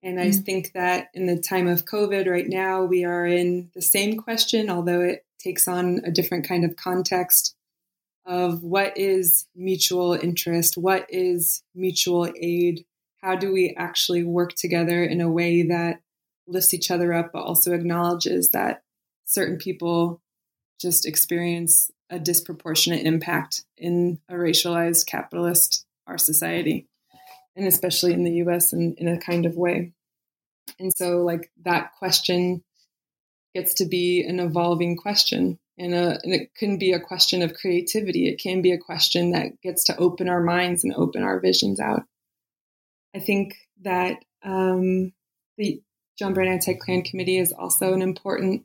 And I mm-hmm. think that in the time of COVID right now, we are in the same question, although it takes on a different kind of context of what is mutual interest, what is mutual aid, how do we actually work together in a way that lifts each other up, but also acknowledges that certain people just experience a disproportionate impact in a racialized capitalist our society and especially in the US in, in a kind of way. And so like that question gets to be an evolving question and, a, and it can be a question of creativity. It can be a question that gets to open our minds and open our visions out. I think that um, the John Brown Anti-Klan Committee is also an important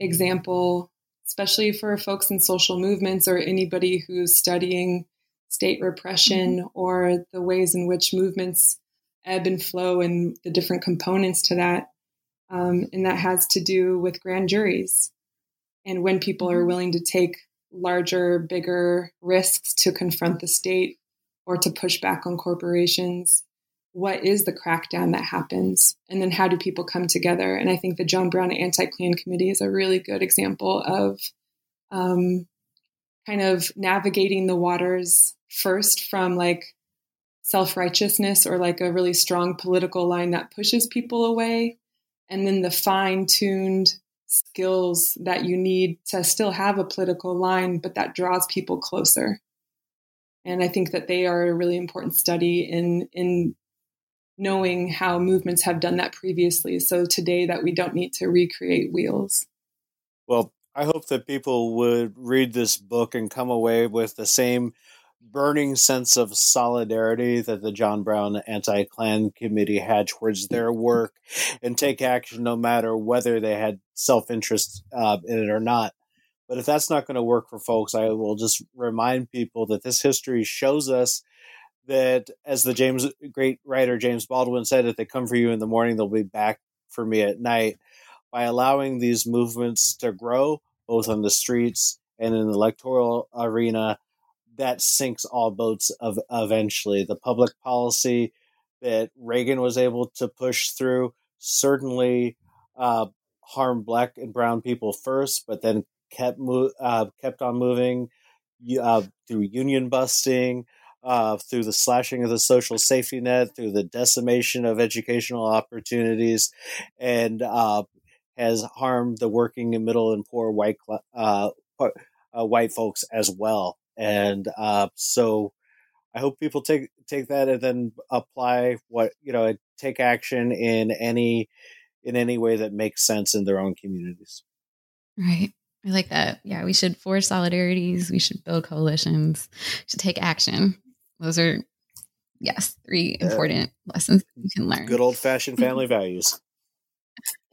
example especially for folks in social movements or anybody who's studying state repression mm-hmm. or the ways in which movements ebb and flow and the different components to that. Um, and that has to do with grand juries and when people are mm-hmm. willing to take larger, bigger risks to confront the state or to push back on corporations what is the crackdown that happens and then how do people come together and i think the john brown anti-klan committee is a really good example of um, kind of navigating the waters first from like self-righteousness or like a really strong political line that pushes people away and then the fine-tuned skills that you need to still have a political line but that draws people closer and i think that they are a really important study in in knowing how movements have done that previously. So today that we don't need to recreate wheels. Well, I hope that people would read this book and come away with the same burning sense of solidarity that the John Brown Anti Klan Committee had towards their work and take action no matter whether they had self interest uh, in it or not. But if that's not going to work for folks, I will just remind people that this history shows us that as the James great writer James Baldwin said, if they come for you in the morning, they'll be back for me at night. By allowing these movements to grow, both on the streets and in the electoral arena, that sinks all boats of eventually. The public policy that Reagan was able to push through certainly uh, harmed black and brown people first, but then kept mo- uh, kept on moving uh, through union busting, uh, through the slashing of the social safety net, through the decimation of educational opportunities, and uh, has harmed the working and middle and poor white uh, white folks as well. And uh, so, I hope people take take that and then apply what you know, take action in any in any way that makes sense in their own communities. Right. I like that. Yeah, we should forge solidarities. We should build coalitions. Should take action. Those are, yes, three important lessons you can learn. Good old fashioned family values.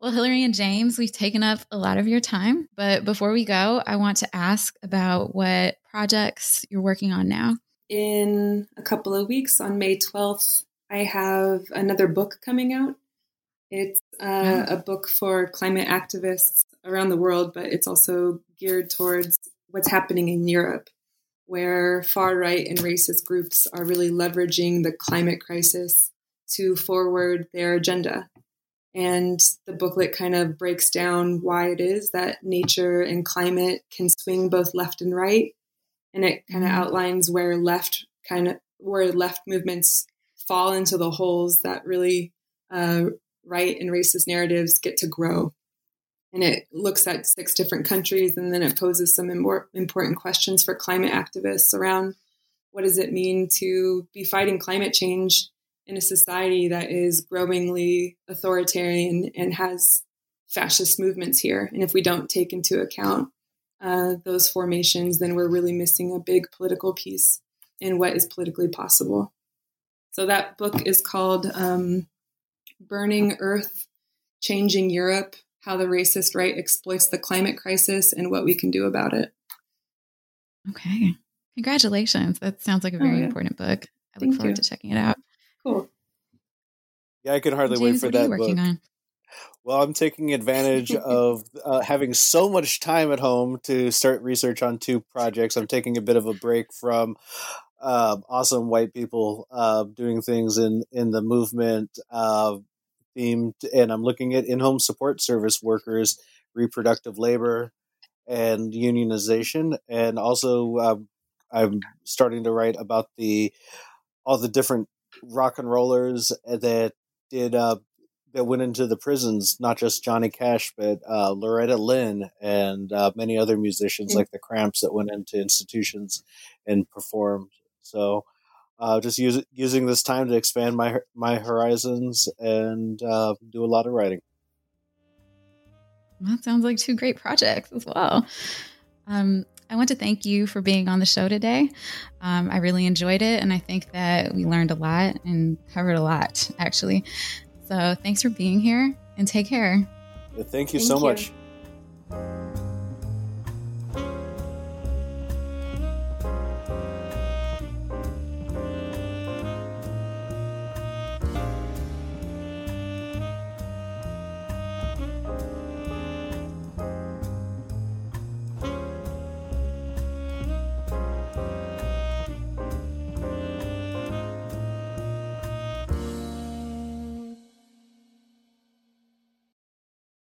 well, Hilary and James, we've taken up a lot of your time. But before we go, I want to ask about what projects you're working on now. In a couple of weeks, on May 12th, I have another book coming out. It's uh, a book for climate activists around the world, but it's also geared towards what's happening in Europe, where far right and racist groups are really leveraging the climate crisis to forward their agenda. And the booklet kind of breaks down why it is that nature and climate can swing both left and right. And it kind of mm-hmm. outlines where left kind of where left movements fall into the holes that really uh, right and racist narratives get to grow. And it looks at six different countries and then it poses some important questions for climate activists around what does it mean to be fighting climate change in a society that is growingly authoritarian and has fascist movements here. And if we don't take into account uh, those formations, then we're really missing a big political piece in what is politically possible. So that book is called um, Burning Earth, Changing Europe How the Racist Right Exploits the Climate Crisis and What We Can Do About It. Okay. Congratulations. That sounds like a very oh, yeah. important book. I look Thank forward you. to checking it out. Cool. Yeah, I can hardly James, wait for that book. On? Well, I'm taking advantage of uh, having so much time at home to start research on two projects. I'm taking a bit of a break from uh, awesome white people uh, doing things in in the movement uh, themed, and I'm looking at in-home support service workers, reproductive labor, and unionization, and also uh, I'm starting to write about the all the different rock and rollers that did uh, that went into the prisons, not just Johnny Cash, but uh, Loretta Lynn and uh, many other musicians mm-hmm. like the Cramps that went into institutions and performed. So, uh, just use, using this time to expand my my horizons and uh, do a lot of writing. That sounds like two great projects as well. Um, I want to thank you for being on the show today. Um, I really enjoyed it, and I think that we learned a lot and covered a lot, actually. So thanks for being here and take care. Thank you thank so you. much.